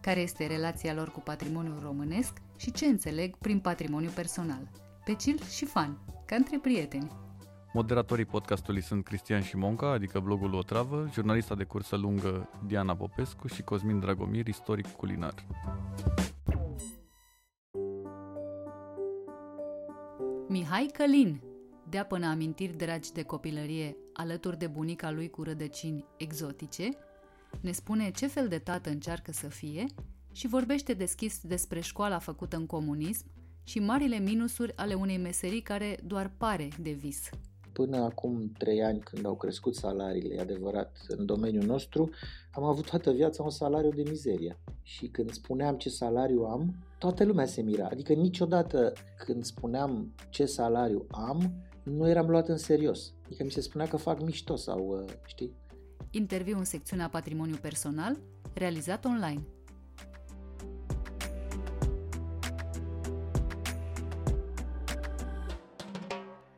care este relația lor cu patrimoniul românesc și ce înțeleg prin patrimoniu personal. Pe chill și fan, ca între prieteni. Moderatorii podcastului sunt Cristian Șimonca, adică blogul O Travă, jurnalista de cursă lungă Diana Popescu și Cosmin Dragomir, istoric culinar. Mihai Călin, dea până amintiri dragi de copilărie, alături de bunica lui cu rădăcini exotice, ne spune ce fel de tată încearcă să fie și vorbește deschis despre școala făcută în comunism și marile minusuri ale unei meserii care doar pare de vis. Până acum trei ani, când au crescut salariile, e adevărat, în domeniul nostru, am avut toată viața un salariu de mizerie. Și când spuneam ce salariu am, toată lumea se mira. Adică niciodată când spuneam ce salariu am, nu eram luat în serios. Adică mi se spunea că fac mișto sau, uh, știi, interviu în secțiunea Patrimoniu Personal, realizat online.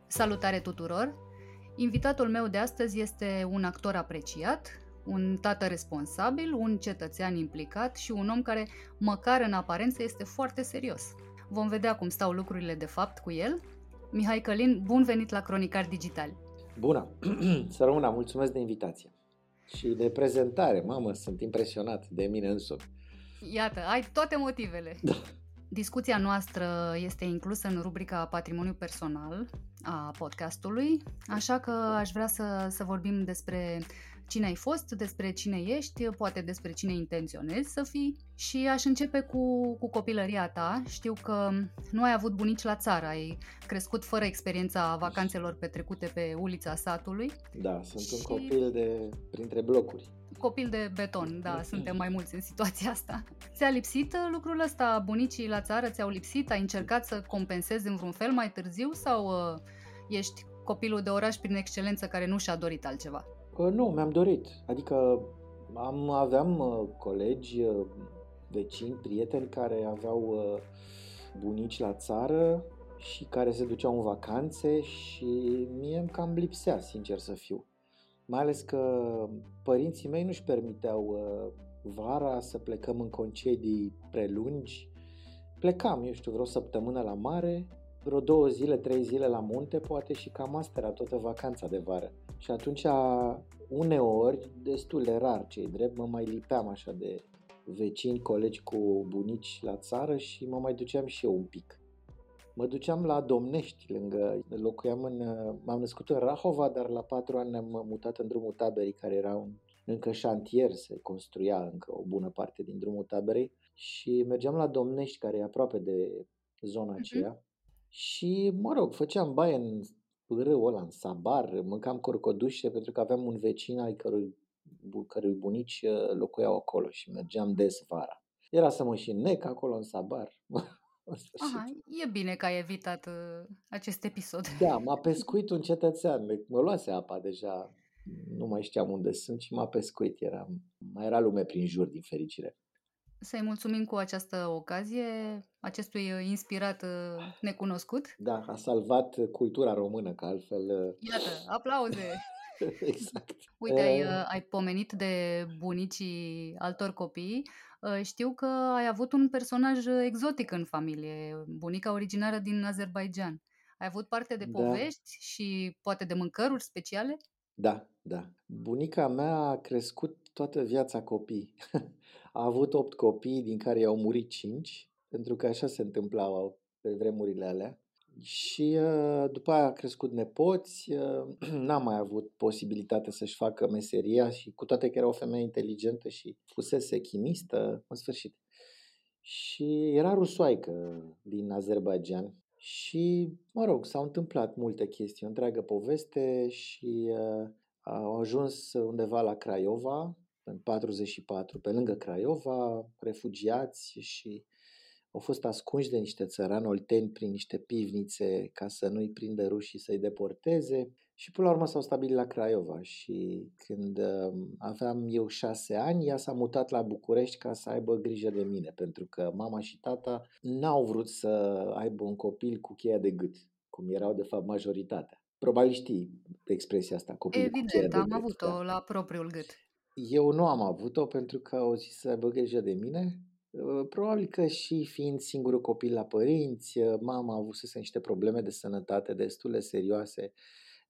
Salutare tuturor! Invitatul meu de astăzi este un actor apreciat, un tată responsabil, un cetățean implicat și un om care, măcar în aparență, este foarte serios. Vom vedea cum stau lucrurile de fapt cu el. Mihai Călin, bun venit la Cronicar Digital! Bună! Să rămână, mulțumesc de invitație! Și de prezentare. Mamă, sunt impresionat de mine însumi. Iată, ai toate motivele. Da. Discuția noastră este inclusă în rubrica Patrimoniu Personal a podcastului, așa că aș vrea să, să vorbim despre cine ai fost, despre cine ești, poate despre cine intenționezi să fii și aș începe cu, cu copilăria ta. Știu că nu ai avut bunici la țară, ai crescut fără experiența vacanțelor petrecute pe ulița satului. Da, sunt și... un copil de printre blocuri. Copil de beton, da, suntem mai mulți în situația asta. Ți-a lipsit lucrul ăsta? Bunicii la țară ți-au lipsit? Ai încercat să compensezi în vreun fel mai târziu sau uh, ești copilul de oraș prin excelență care nu și-a dorit altceva? Nu, mi-am dorit. Adică am, aveam uh, colegi, uh, vecini, prieteni care aveau uh, bunici la țară și care se duceau în vacanțe și mie îmi cam lipsea, sincer să fiu. Mai ales că părinții mei nu-și permiteau vara să plecăm în concedii prelungi. Plecam, eu știu, vreo săptămână la mare, vreo două zile, trei zile la munte, poate și cam asta era toată vacanța de vară. Și atunci, uneori, destul de rar, cei drept, mă mai lipeam așa de vecini, colegi cu bunici la țară și mă mai duceam și eu un pic. Mă duceam la Domnești, lângă, locuiam în, m-am născut în Rahova, dar la patru ani ne-am mutat în drumul taberii, care era un, încă șantier, se construia încă o bună parte din drumul taberei și mergeam la Domnești, care e aproape de zona mhm. aceea. Uh-huh. Și, mă rog, făceam baie în râul ăla, în Sabar, mâncam corcodușe pentru că aveam un vecin al cărui, cărui bunici uh, locuiau acolo și mergeam des vara. Era să mă și nec acolo în Sabar. Aha, e bine că ai evitat uh, acest episod. Da, m-a pescuit un cetățean, mă luase apa deja, nu mai știam unde sunt și m-a pescuit. Era, mai era lume prin jur, din fericire. Să-i mulțumim cu această ocazie acestui uh, inspirat uh, necunoscut. Da, a salvat cultura română, că altfel... Uh, Iată, aplauze! exact. Uite, ai, ai pomenit de bunicii altor copii. Știu că ai avut un personaj exotic în familie, bunica originară din Azerbaijan. Ai avut parte de da. povești da. și poate de mâncăruri speciale? Da, da. Bunica mea a crescut toată viața copii. A avut opt copii, din care i-au murit cinci, pentru că așa se întâmplau pe vremurile alea. Și uh, după aia a crescut nepoți, uh, n-a mai avut posibilitatea să-și facă meseria și cu toate că era o femeie inteligentă și fusese chimistă, în sfârșit. Și era rusoaică din Azerbaijan și, mă rog, s-au întâmplat multe chestii, o întreagă poveste și uh, au ajuns undeva la Craiova, în 44, pe lângă Craiova, refugiați și au fost ascunși de niște țărani olteni prin niște pivnițe ca să nu-i prindă rușii să-i deporteze și până la urmă s-au stabilit la Craiova și când um, aveam eu șase ani, ea s-a mutat la București ca să aibă grijă de mine, pentru că mama și tata n-au vrut să aibă un copil cu cheia de gât, cum erau de fapt majoritatea. Probabil știi expresia asta, copilul Evident, cu cheia de am gât. avut-o Da. la propriul gât. Eu nu am avut-o pentru că au zis să aibă grijă de mine. Uh, Probabil că și fiind singurul copil la părinți, uh, mama a avut niște probleme de sănătate destul de serioase.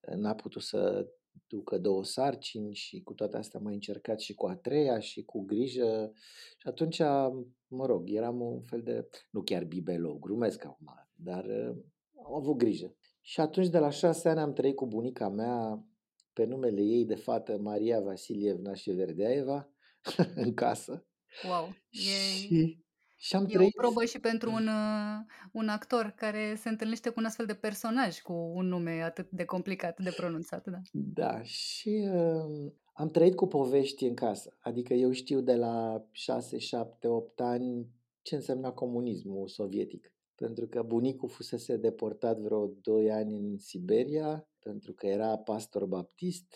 Uh, N-a putut să ducă două sarcini și cu toate astea mai încercat și cu a treia și cu grijă. Și atunci, mă rog, eram un fel de, nu chiar bibelou, glumesc acum, dar uh, am avut grijă. Și atunci, de la șase ani, am trăit cu bunica mea pe numele ei de fată Maria Vasilievna Șeverdeaeva în casă. Wow, e, Și, și am e o trăit... probă și pentru un, uh, un actor care se întâlnește cu un astfel de personaj cu un nume atât de complicat de pronunțat. Da. Da, și uh, am trăit cu povești în casă. Adică eu știu de la 6, 7, 8 ani ce însemna comunismul sovietic. Pentru că bunicul fusese deportat vreo 2 ani în Siberia, pentru că era pastor baptist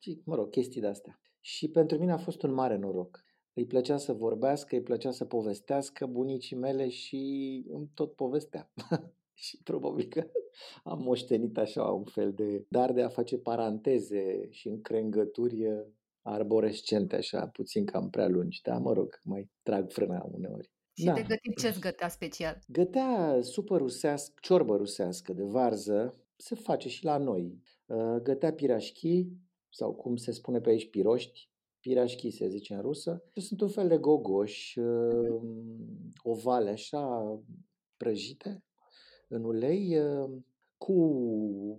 și, mă rog, chestii de-astea. Și pentru mine a fost un mare noroc. Îi plăcea să vorbească, îi plăcea să povestească bunicii mele și îmi tot povestea. și probabil că am moștenit așa un fel de dar de a face paranteze și încrengături arborescente, așa, puțin cam prea lungi. Da, mă rog, mai trag frâna uneori. Și Da. de gătit ce-ți gătea special? Gătea supă rusească, ciorbă rusească de varză, se face și la noi. Uh, Gătea pirașchi, sau cum se spune pe aici, piroști, pirașchi se zice în rusă. Sunt un fel de gogoși, uh, ovale așa, prăjite în ulei, uh, cu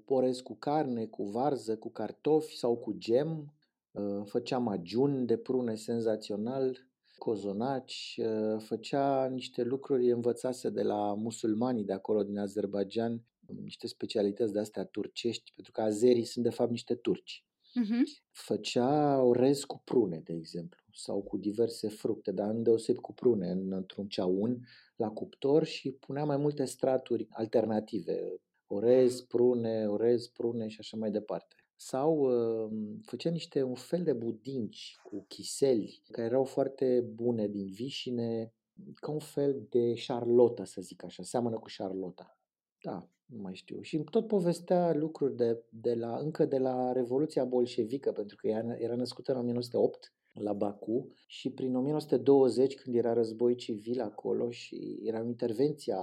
orez cu carne, cu varză, cu cartofi sau cu gem. Uh, Făceam ajun de prune senzațional, cozonaci, uh, făcea niște lucruri învățase de la musulmanii de acolo din Azerbaijan, niște specialități de-astea turcești, pentru că azerii sunt de fapt niște turci. Uh-huh. Făcea orez cu prune, de exemplu, sau cu diverse fructe, dar îndeoseb cu prune, în- într-un ceaun, la cuptor și punea mai multe straturi alternative, orez, prune, orez, prune și așa mai departe. Sau uh, făcea niște un fel de budinci cu chiseli, care erau foarte bune din vișine, ca un fel de șarlotă, să zic așa, seamănă cu șarlota. Da, nu mai știu. Și tot povestea lucruri de, de la, încă de la Revoluția Bolșevică, pentru că ea era născută în 1908 la Baku și prin 1920, când era război civil acolo și era intervenția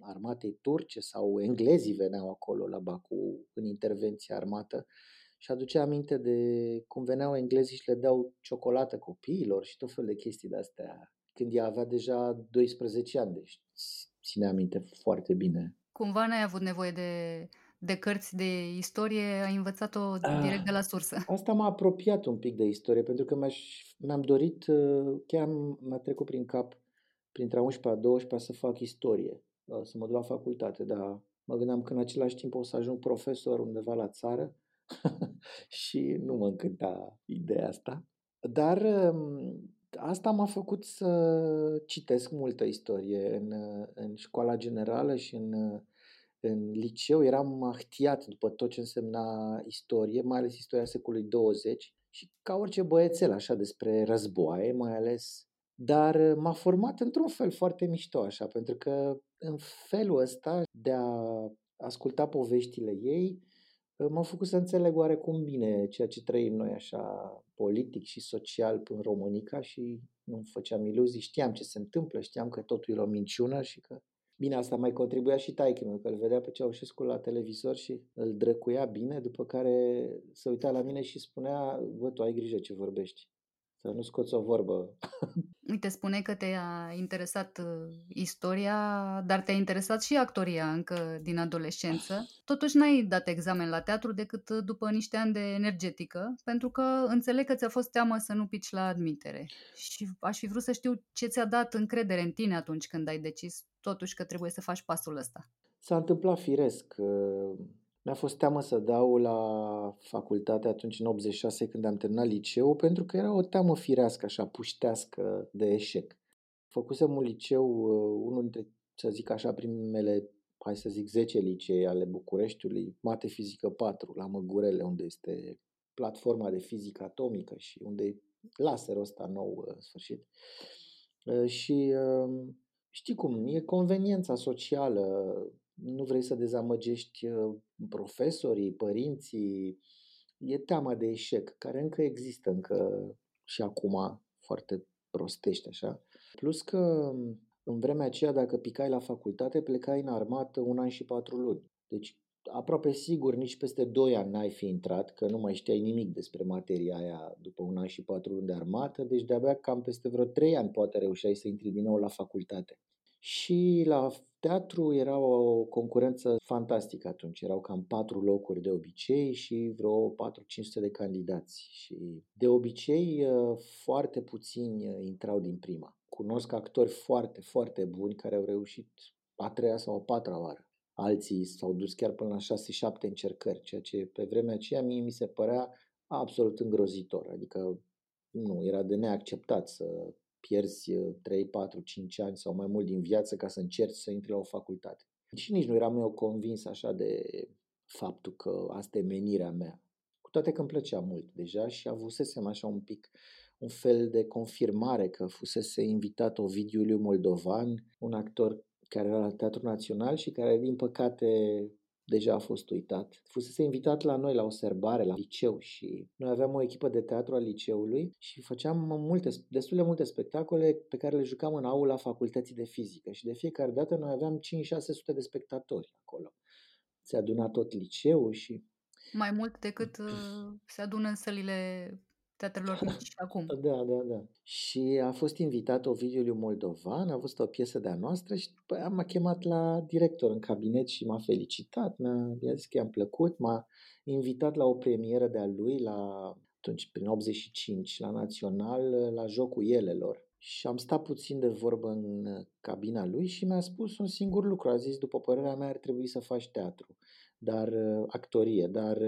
armatei turce sau englezii veneau acolo la Baku în intervenția armată și aducea aminte de cum veneau englezii și le dau ciocolată copiilor și tot felul de chestii de-astea. Când ea avea deja 12 ani, deci ține aminte foarte bine. Cumva n-ai avut nevoie de, de cărți de istorie, ai învățat-o Ah. direct de la sursă. Asta m-a apropiat un pic de istorie, pentru că mi-aș, mi-am dorit, uh, chiar m- mi-a trecut prin cap, printre a 11-a, 12 să fac istorie, uh, să mă duc la facultate, dar mă gândeam că în același timp o să ajung profesor undeva la țară și nu mă încânta ideea asta. Dar um, asta m-a făcut să citesc multă istorie în, uh, în școala generală și în, uh, în liceu. Eram ahtiat după tot ce însemna istorie, mai ales istoria secolului 20 și ca orice băiețel așa despre războaie mai ales. Dar uh, m-a format într-un fel foarte mișto așa, pentru că în felul ăsta de a asculta poveștile ei, uh, m-a făcut să înțeleg oarecum bine ceea ce trăim noi așa politic și social în Românica și nu făceam iluzii, știam ce se întâmplă, știam că totul e o minciună și că Bine, asta mai contribuia și taică meu, că îl vedea pe Ceaușescu la televizor și îl drăcuia bine, după care se uita la mine și spunea, bă, tu ai grijă ce vorbești, să nu scoți o vorbă. Uite, spune că te-a interesat uh, istoria, dar te-a interesat și actoria încă din adolescență. Totuși n-ai dat examen la teatru decât uh, după niște ani de energetică, pentru că înțeleg că ți-a fost teamă să nu pici la admitere. Și aș fi vrut să știu ce ți-a dat încredere în tine atunci când ai decis totuși că trebuie să faci pasul ăsta. S-a întâmplat firesc. Uh, Mi-a fost teamă să dau la facultate atunci în 86 când am terminat liceu pentru că era o teamă firească, așa, puștească de eșec. Făcusem un liceu, uh, unul dintre, să zic așa, primele, hai să zic, 10 licee ale Bucureștiului, Mate Fizică 4, la Măgurele, unde este platforma de fizică atomică și unde e laserul ăsta nou uh, sfârșit. Uh, și știi cum, e conveniența socială, nu vrei să dezamăgești profesorii, părinții, e teama de eșec, care încă există, încă și acum foarte prostește așa. Plus că în vremea aceea, dacă picai la facultate, plecai în armată un an și patru luni. Deci aproape sigur nici peste 2 ani n-ai fi intrat, că nu mai știai nimic despre materia aia după un an și patru luni de armată, deci de-abia cam peste vreo 3 ani poate reușeai să intri din nou la facultate. Și la teatru era o concurență fantastică atunci. Erau cam patru locuri de obicei și vreo 4-500 de candidați. Și de obicei foarte puțini intrau din prima. Cunosc actori foarte, foarte buni care au reușit a treia sau a patra oară. Alții s-au dus chiar până la 6-7 încercări, ceea ce pe vremea aceea mie mi se părea absolut îngrozitor. Adică nu, era de neacceptat să pierzi 3, 4, 5 ani sau mai mult din viață ca să încerci să intri la o facultate. Și nici nu eram eu convins așa de faptul că asta e menirea mea. Cu toate că îmi plăcea mult deja și avusesem așa un pic un fel de confirmare că fusese invitat Ovidiu Moldovan, un actor care era la Teatrul Național și care, din păcate, deja a fost uitat. Fusese invitat la noi la o serbare, la liceu și noi aveam o echipă de teatru al liceului și făceam multe, destul de multe spectacole pe care le jucam în aula facultății de fizică și de fiecare dată noi aveam 5-600 de spectatori acolo. Se aduna tot liceul și... Mai mult decât uh, se adună în sălile teatrelor mici acum. Da, da, da. Și a fost invitat Ovidiu Moldovan, a fost o piesă de-a noastră și după aia m-a chemat la director în cabinet și m-a felicitat, mi-a, mi-a zis că i-am plăcut, m-a invitat la o premieră de-a lui la atunci prin 85 la Național la Jocul Elelor. Și am stat puțin de vorbă în cabina lui și mi-a spus un singur lucru. A zis, după părerea mea, ar trebui să faci teatru, dar actorie, dar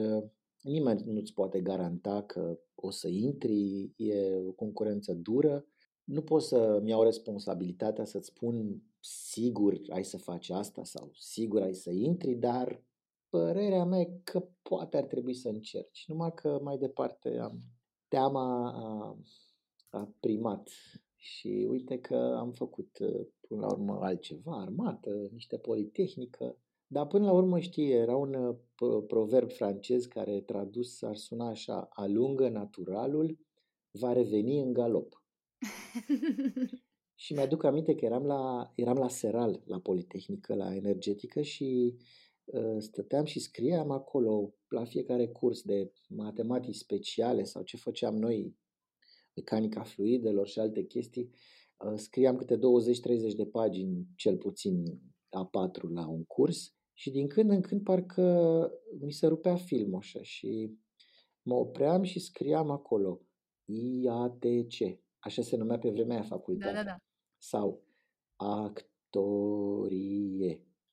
Nimeni nu-ți poate garanta că o să intri, e o concurență dură. Nu pot să-mi iau responsabilitatea să-ți spun sigur ai să faci asta sau sigur ai să intri, dar părerea mea e că poate ar trebui să încerci. Numai că mai departe am teama a, a primat și uite că am făcut până la urmă altceva, armată, niște politehnică, dar până la urmă, știi, era un uh, proverb francez care tradus ar suna așa, alungă naturalul, va reveni în galop. și mi-aduc aminte că eram la, eram la Seral, la Politehnică, la energetică și uh, stăteam și scriam acolo la fiecare curs de matematici speciale sau ce făceam noi, mecanica fluidelor și alte chestii, uh, scriam câte 20-30 de pagini, cel puțin a patru la un curs și din când în când parcă mi se rupea filmul așa și mă opream și scriam acolo IATC, așa se numea pe vremea aia facultate. Da, da, da. Sau actorie.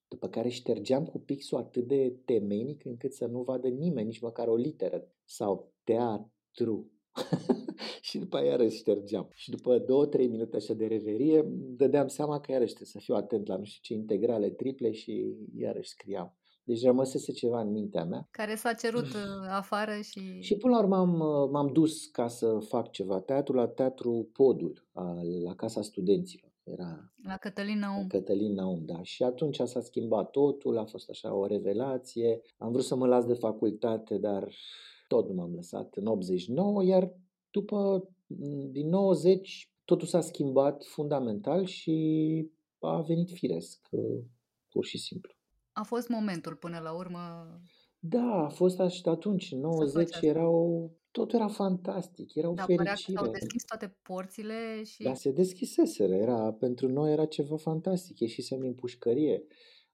După care ștergeam cu pixul atât de temenic încât să nu vadă nimeni, nici măcar o literă. Sau teatru. și după aia iarăși ștergeam. Și după două, trei minute așa de reverie, dădeam seama că iarăși trebuie să fiu atent la nu știu ce integrale triple și iarăși scriam. Deci rămăsese ceva în mintea mea. Care s-a cerut uh, afară și... Și până la urmă am, uh, m-am dus ca să fac ceva teatru la Teatru Podul, la Casa Studenților. Era la Cătălin Naum. Cătălin Naum, da. Și atunci s-a schimbat totul, a fost așa o revelație. Am vrut să mă las de facultate, dar tot nu m-am lăsat în 89, iar după, din 90, totul s-a schimbat fundamental și a venit firesc, pur și simplu. A fost momentul până la urmă? Da, a fost așa atunci, în 90 erau, totul era fantastic, era o da, fericire. s-au deschis toate porțile și... Da, se deschiseseră, era, pentru noi era ceva fantastic, ieșisem din pușcărie.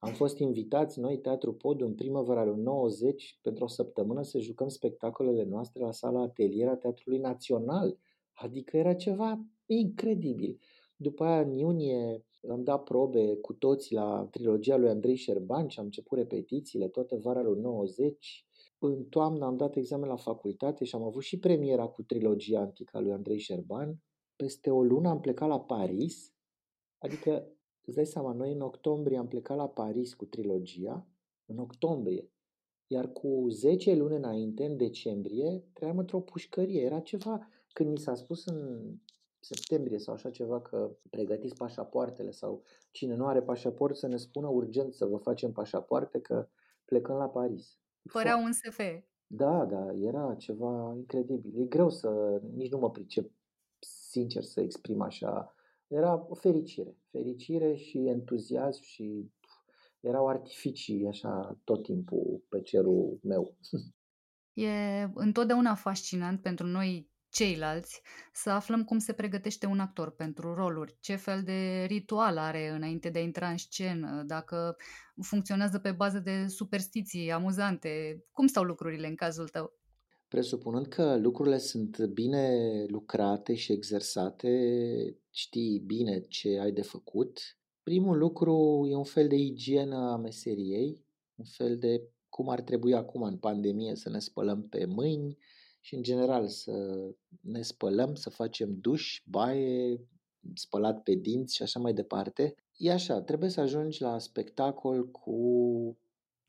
Am fost invitați noi, Teatru Pod, în primăvara lui 90, pentru o săptămână să jucăm spectacolele noastre la sala atelier a Teatrului Național. Adică era ceva incredibil. După aia, în iunie, am dat probe cu toți la trilogia lui Andrei Șerban și am început repetițiile toată vara lui 90. În toamnă am dat examen la facultate și am avut și premiera cu trilogia antică a lui Andrei Șerban. Peste o lună am plecat la Paris, adică, îți dai seama, noi în octombrie am plecat la Paris cu trilogia, în octombrie, iar cu 10 luni înainte, în decembrie, trăiam într-o pușcărie. Era ceva, când mi s-a spus în septembrie sau așa ceva că pregătiți pașapoartele sau cine nu are pașaport să ne spună urgent să vă facem pașapoarte că plecăm la Paris. Părea un SF. Da, da, era ceva incredibil. E greu să, nici nu mă pricep sincer să exprim așa. Era o fericire, fericire și entuziasm și erau artificii așa tot timpul pe cerul meu. E întotdeauna fascinant pentru noi ceilalți să aflăm cum se pregătește un actor pentru roluri, ce fel de ritual are înainte de a intra în scenă, dacă funcționează pe bază de superstiții amuzante, cum stau lucrurile în cazul tău? Presupunând că lucrurile sunt bine lucrate și exersate, știi bine ce ai de făcut, primul lucru e un fel de igienă a meseriei, un fel de cum ar trebui acum în pandemie să ne spălăm pe mâini, și, în general, să ne spălăm, să facem duș, baie, spălat pe dinți și așa mai departe. E așa, trebuie să ajungi la spectacol cu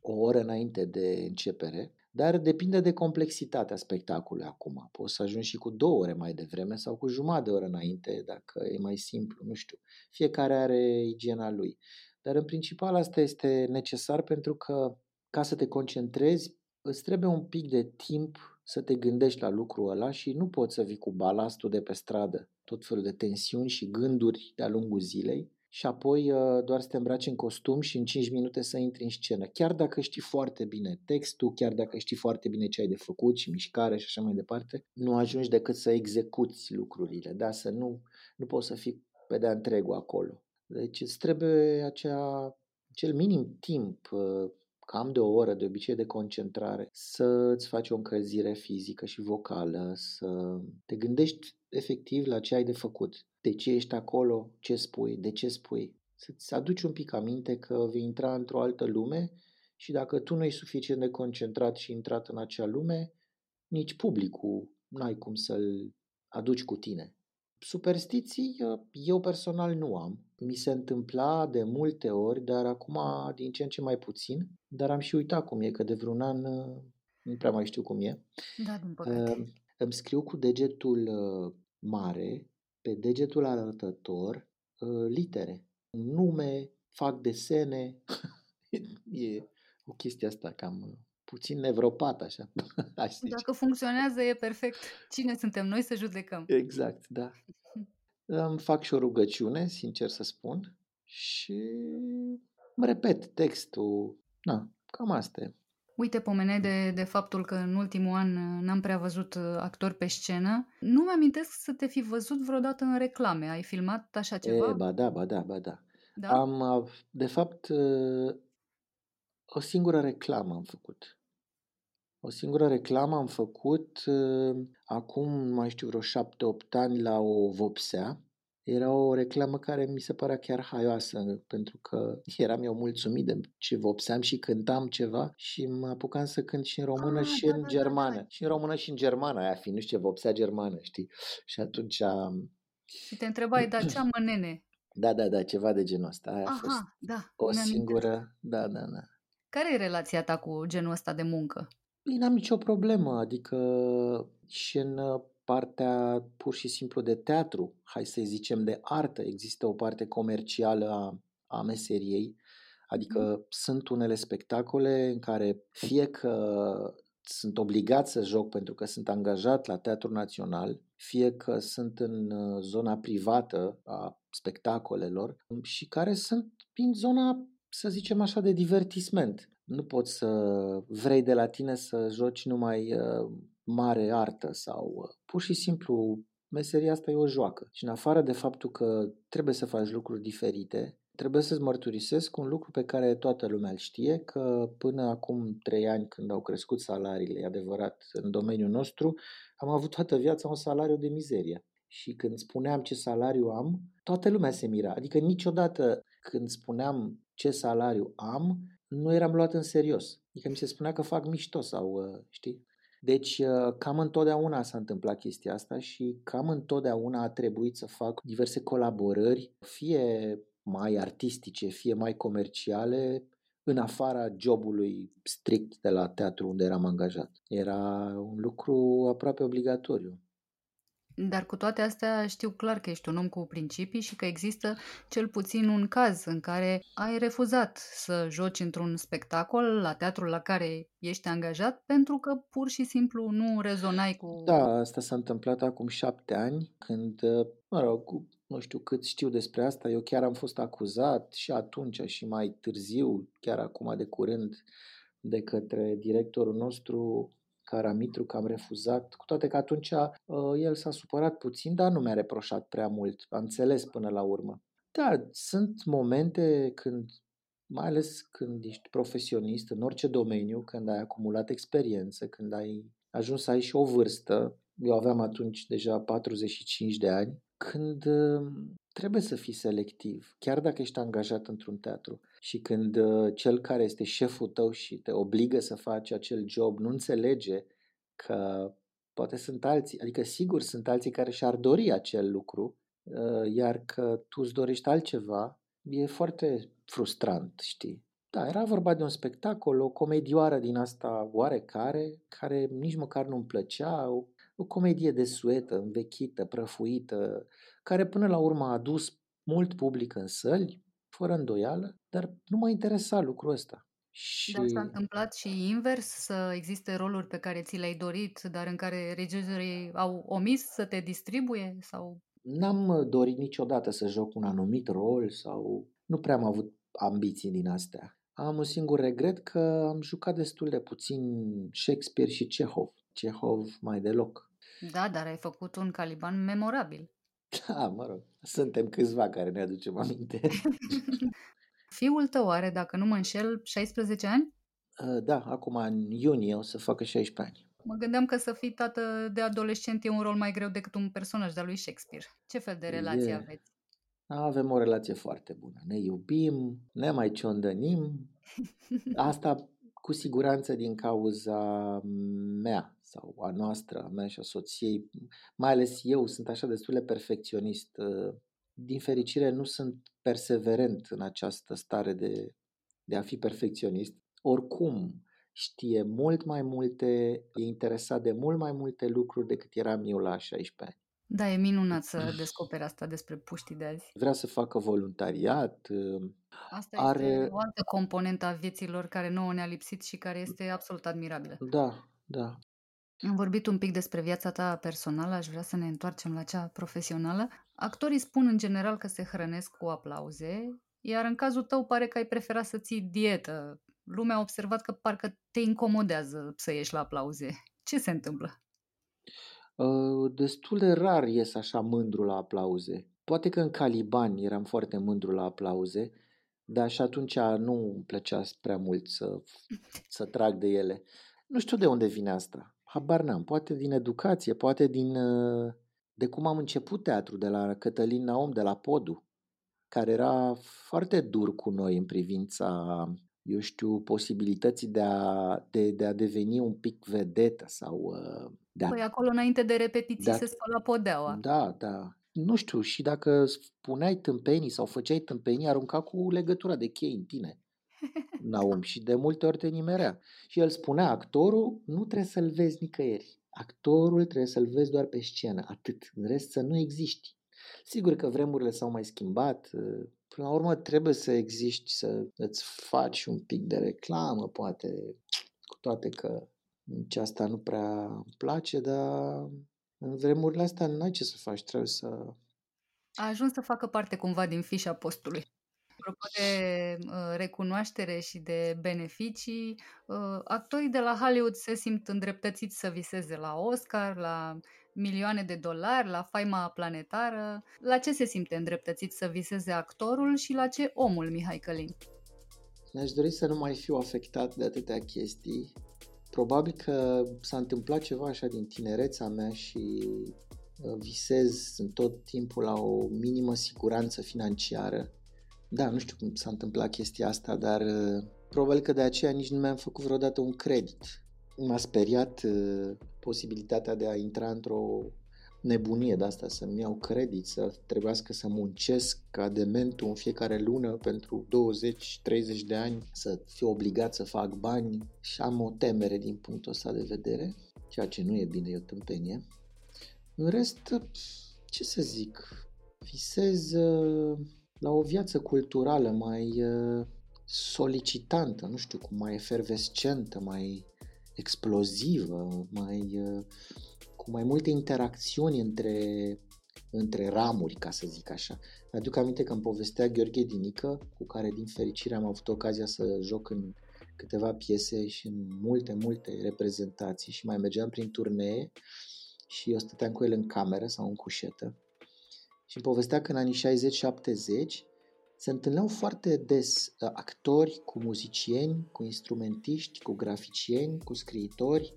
o oră înainte de începere, dar depinde de complexitatea spectacolului acum. Poți să ajungi și cu două ore mai devreme sau cu jumătate de oră înainte, dacă e mai simplu, nu știu. Fiecare are igiena lui. Dar în principal asta este necesar pentru că ca să te concentrezi, îți trebuie un pic de timp să te gândești la lucrul ăla și nu poți să vii cu balastul de pe stradă, tot felul de tensiuni și gânduri de-a lungul zilei și apoi uh, doar să te îmbraci în costum și în 5 minute să intri în scenă. Chiar dacă știi foarte bine textul, chiar dacă știi foarte bine ce ai de făcut și mișcare și așa mai departe, nu ajungi decât să execuți lucrurile, da? să nu, nu poți să fii pe de-a întregul acolo. Deci îți trebuie acea, cel minim timp, uh, cam de o oră de obicei de concentrare, să îți faci o încălzire fizică și vocală, să te gândești efectiv la ce ai de făcut, de ce ești acolo, ce spui, de ce spui. Să-ți aduci un pic aminte că vei intra într-o altă lume și dacă tu nu ești suficient de concentrat și intrat în acea lume, nici publicul n-ai cum să-l aduci cu tine. Superstiții eu personal nu am. Mi se întâmpla de multe ori, dar acum din ce în ce mai puțin. Dar am și uitat cum e, că de vreun an nu prea mai știu cum e. Da, din păcate. Îmi scriu cu degetul mare pe degetul arătător litere. Nume, fac desene. e o chestie asta cam puțin nevropat, așa. Aș zice. Dacă funcționează, e perfect. Cine suntem noi să judecăm? Exact, da. Îmi fac și o rugăciune, sincer să spun, și mă repet textul. Na, cam asta e. Uite, pomeneai de, de faptul că în ultimul an n-am prea văzut uh, actori pe scenă. Nu mi-amintesc să te fi văzut vreodată în reclame. Ai filmat așa ceva? E, ba da, ba da, ba da. da? Am, de fapt, uh, o singură reclamă am făcut. O singură reclamă am făcut uh, acum, nu mai știu, vreo șapte-opt ani la o vopsea. Era o reclamă care mi se părea chiar haioasă, pentru că eram eu mulțumit de ce vopseam și cântam ceva și mă apucam să cânt și în română ah, și da, în da, germană. Da, da. Și în română și în germană, aia fiind, nu știu ce, vopsea germană, știi? Și atunci... Și te întrebai, dar ce am nene? Da, da, da, ceva de genul ăsta. Aia Aha, a fost da, o singură... Da, da, da. Care e relația ta cu genul ăsta de muncă? Bine, n-am nicio problemă, adică și în partea pur și simplu de teatru, hai să zicem de artă, există o parte comercială a, a meseriei, adică mm. sunt unele spectacole în care fie că sunt obligat să joc pentru că sunt angajat la Teatrul Național, fie că sunt în zona privată a spectacolelor și care sunt în zona, să zicem așa, de divertisment. Nu poți să vrei de la tine să joci numai uh, mare artă sau uh, pur și simplu meseria asta e o joacă. Și în afară de faptul că trebuie să faci lucruri diferite, trebuie să-ți mărturisesc un lucru pe care toată lumea îl știe, că până acum trei ani când au crescut salariile, e adevărat, în domeniul nostru, am avut toată viața un salariu de mizerie. și când spuneam ce salariu am, toată lumea se mira. Adică niciodată când spuneam ce salariu am, nu eram luat în serios. Adică mi se spunea că fac mișto sau, uh, știi? Deci uh, cam întotdeauna s-a întâmplat chestia asta și cam întotdeauna a trebuit să fac diverse colaborări, fie mai artistice, fie mai comerciale, în afara jobului strict de la teatru unde eram angajat. Era un lucru aproape obligatoriu. Dar cu toate astea știu clar că ești un om cu principii și că există cel puțin un caz în care ai refuzat să joci într-un spectacol la teatrul la care ești angajat pentru că pur și simplu nu rezonai cu... Da, asta s-a întâmplat acum șapte ani când, mă rog, nu știu cât știu despre asta, eu chiar am fost acuzat și atunci și mai târziu, chiar acum de curând, de către directorul nostru Caramitru că am refuzat, cu toate că atunci uh, el s-a supărat puțin, dar nu mi-a reproșat prea mult. Am înțeles până la urmă. Da, sunt momente când, mai ales când ești profesionist în orice domeniu, când ai acumulat experiență, când ai ajuns să ai și o vârstă, eu aveam atunci deja 45 de ani, când uh, trebuie să fii selectiv, chiar dacă ești angajat într-un teatru și când uh, cel care este șeful tău și te obligă să faci acel job nu înțelege că poate sunt alții, adică sigur sunt alții care și-ar dori acel lucru, uh, iar că tu îți dorești altceva, e foarte frustrant, știi? Da, era vorba de un spectacol, o comedioară din asta oarecare, care nici măcar nu-mi plăcea, o, o comedie de suetă, învechită, prăfuită, care până la urmă a adus mult public în săli, fără îndoială, dar nu mă interesa lucrul ăsta. Și... Dar s-a întâmplat și invers, să existe roluri pe care ți le-ai dorit, dar în care regizorii au omis să te distribuie? sau? N-am dorit niciodată să joc un anumit rol sau nu prea am avut ambiții din astea. Am un singur regret că am jucat destul de puțin Shakespeare și Cehov. Cehov mai deloc. Da, dar ai făcut un caliban memorabil. Da, mă rog, suntem câțiva care ne aducem aminte. Fiul tău are, dacă nu mă înșel, 16 ani? Ă, da, acum în iunie o să facă 16 ani. Mă gândeam că să fii tată de adolescent e un rol mai greu decât un personaj de lui Shakespeare. Ce fel de relație e... aveți? Avem o relație foarte bună. Ne iubim, ne mai ciondănim. Asta cu siguranță din cauza mea sau a noastră, a mea și a soției. Mai ales eu sunt așa destul de perfecționist. Din fericire nu sunt perseverent în această stare de, de a fi perfecționist. Oricum, știe mult mai multe, e interesat de mult mai multe lucruri decât eram eu la 16 ani. Da, e minunat să descoperi asta despre puștii de azi. Vrea să facă voluntariat. Asta are... este o altă componentă a vieților care nouă ne-a lipsit și care este absolut admirabilă. Da, da. Am vorbit un pic despre viața ta personală, aș vrea să ne întoarcem la cea profesională. Actorii spun în general că se hrănesc cu aplauze, iar în cazul tău pare că ai preferat să ții dietă. Lumea a observat că parcă te incomodează să ieși la aplauze. Ce se întâmplă? Uh, destul de rar ies așa mândru la aplauze. Poate că în Caliban eram foarte mândru la aplauze, dar și atunci nu îmi plăcea prea mult să, să trag de ele. Nu știu de unde vine asta. Habar n-am. Poate din educație, poate din uh, de cum am început teatru, de la Cătălin Naum, de la Podu, care era foarte dur cu noi în privința, eu știu, posibilității de a, de, de a deveni un pic vedetă sau uh, de a, păi acolo înainte de repetiții de a, se spăla podeaua. Da, da. Nu știu, și dacă spuneai tâmpenii sau făceai tâmpenii, arunca cu legătura de chei în tine. Naum și de multe ori te nimerea. Și el spunea, actorul nu trebuie să-l vezi nicăieri. Actorul trebuie să-l vezi doar pe scenă, atât. În rest să nu existi. Sigur că vremurile s-au mai schimbat. Până la urmă trebuie să existi, să îți faci un pic de reclamă, poate, cu toate că nici asta nu prea îmi place, dar în vremurile astea nu ai ce să faci, trebuie să... A ajuns să facă parte cumva din fișa postului. Apropo de uh, recunoaștere și de beneficii, uh, actorii de la Hollywood se simt îndreptățiți să viseze la Oscar, la milioane de dolari, la faima planetară. La ce se simte îndreptățit să viseze actorul și la ce omul Mihai Călin? Mi-aș dori să nu mai fiu afectat de atâtea chestii Probabil că s-a întâmplat ceva așa din tinerețea mea și visez sunt tot timpul la o minimă siguranță financiară. Da, nu știu cum s-a întâmplat chestia asta, dar uh, probabil că de aceea nici nu mi-am făcut vreodată un credit. M-a speriat uh, posibilitatea de a intra într-o nebunie de asta, să-mi iau credit, să trebuiască să muncesc ca dementul în fiecare lună pentru 20-30 de ani, să fiu obligat să fac bani și am o temere din punctul ăsta de vedere, ceea ce nu e bine, e o tâmpenie. În rest, ce să zic, visez uh, la o viață culturală mai uh, solicitantă, nu știu cum, mai efervescentă, mai explozivă, mai uh, cu mai multe interacțiuni între, între ramuri, ca să zic așa. Mi-aduc aminte că îmi povestea Gheorghe Dinică, cu care din fericire am avut ocazia să joc în câteva piese și în multe, multe reprezentații și mai mergeam prin turnee și eu stăteam cu el în cameră sau în cușetă și îmi povestea că în anii 60-70 se întâlneau foarte des uh, actori cu muzicieni, cu instrumentiști, cu graficieni, cu scriitori,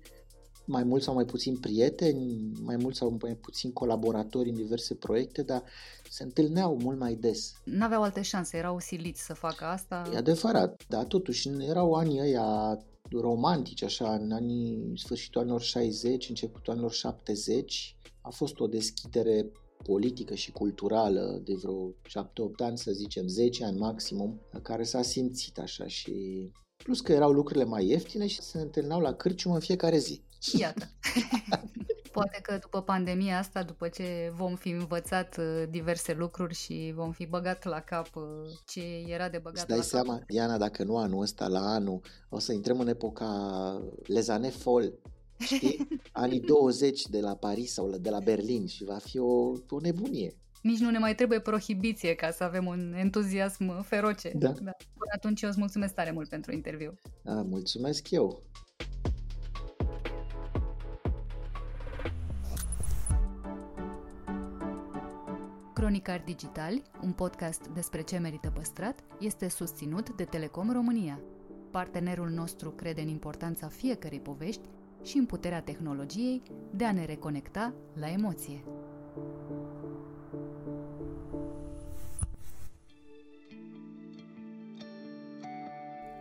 mai mult sau mai puțin prieteni, mai mult sau mai puțin colaboratori în diverse proiecte, dar se întâlneau mult mai des. N-aveau alte șanse, erau siliți să facă asta. E adevărat, dar totuși erau anii ăia romantici, așa, în anii, sfârșitul anilor 60, începutul anilor 70, a fost o deschidere politică și culturală de vreo 7-8 ani, să zicem 10 ani maximum, care s-a simțit așa și plus că erau lucrurile mai ieftine și se întâlneau la cârciumă în fiecare zi. Iată. Poate că după pandemia asta, după ce vom fi învățat uh, diverse lucruri și vom fi băgat la cap uh, ce era de băgat Îți dai la seama, cap. Diana, dacă nu anul ăsta, la anul, o să intrăm în epoca Les années folles, știi? Anii 20 de la Paris sau de la Berlin și va fi o, o nebunie. Nici nu ne mai trebuie prohibiție ca să avem un entuziasm feroce. Da. da. Până atunci eu îți mulțumesc tare mult pentru interviu. A, mulțumesc eu. Cronicar Digitali, un podcast despre ce merită păstrat, este susținut de Telecom România. Partenerul nostru crede în importanța fiecărei povești și în puterea tehnologiei de a ne reconecta la emoție.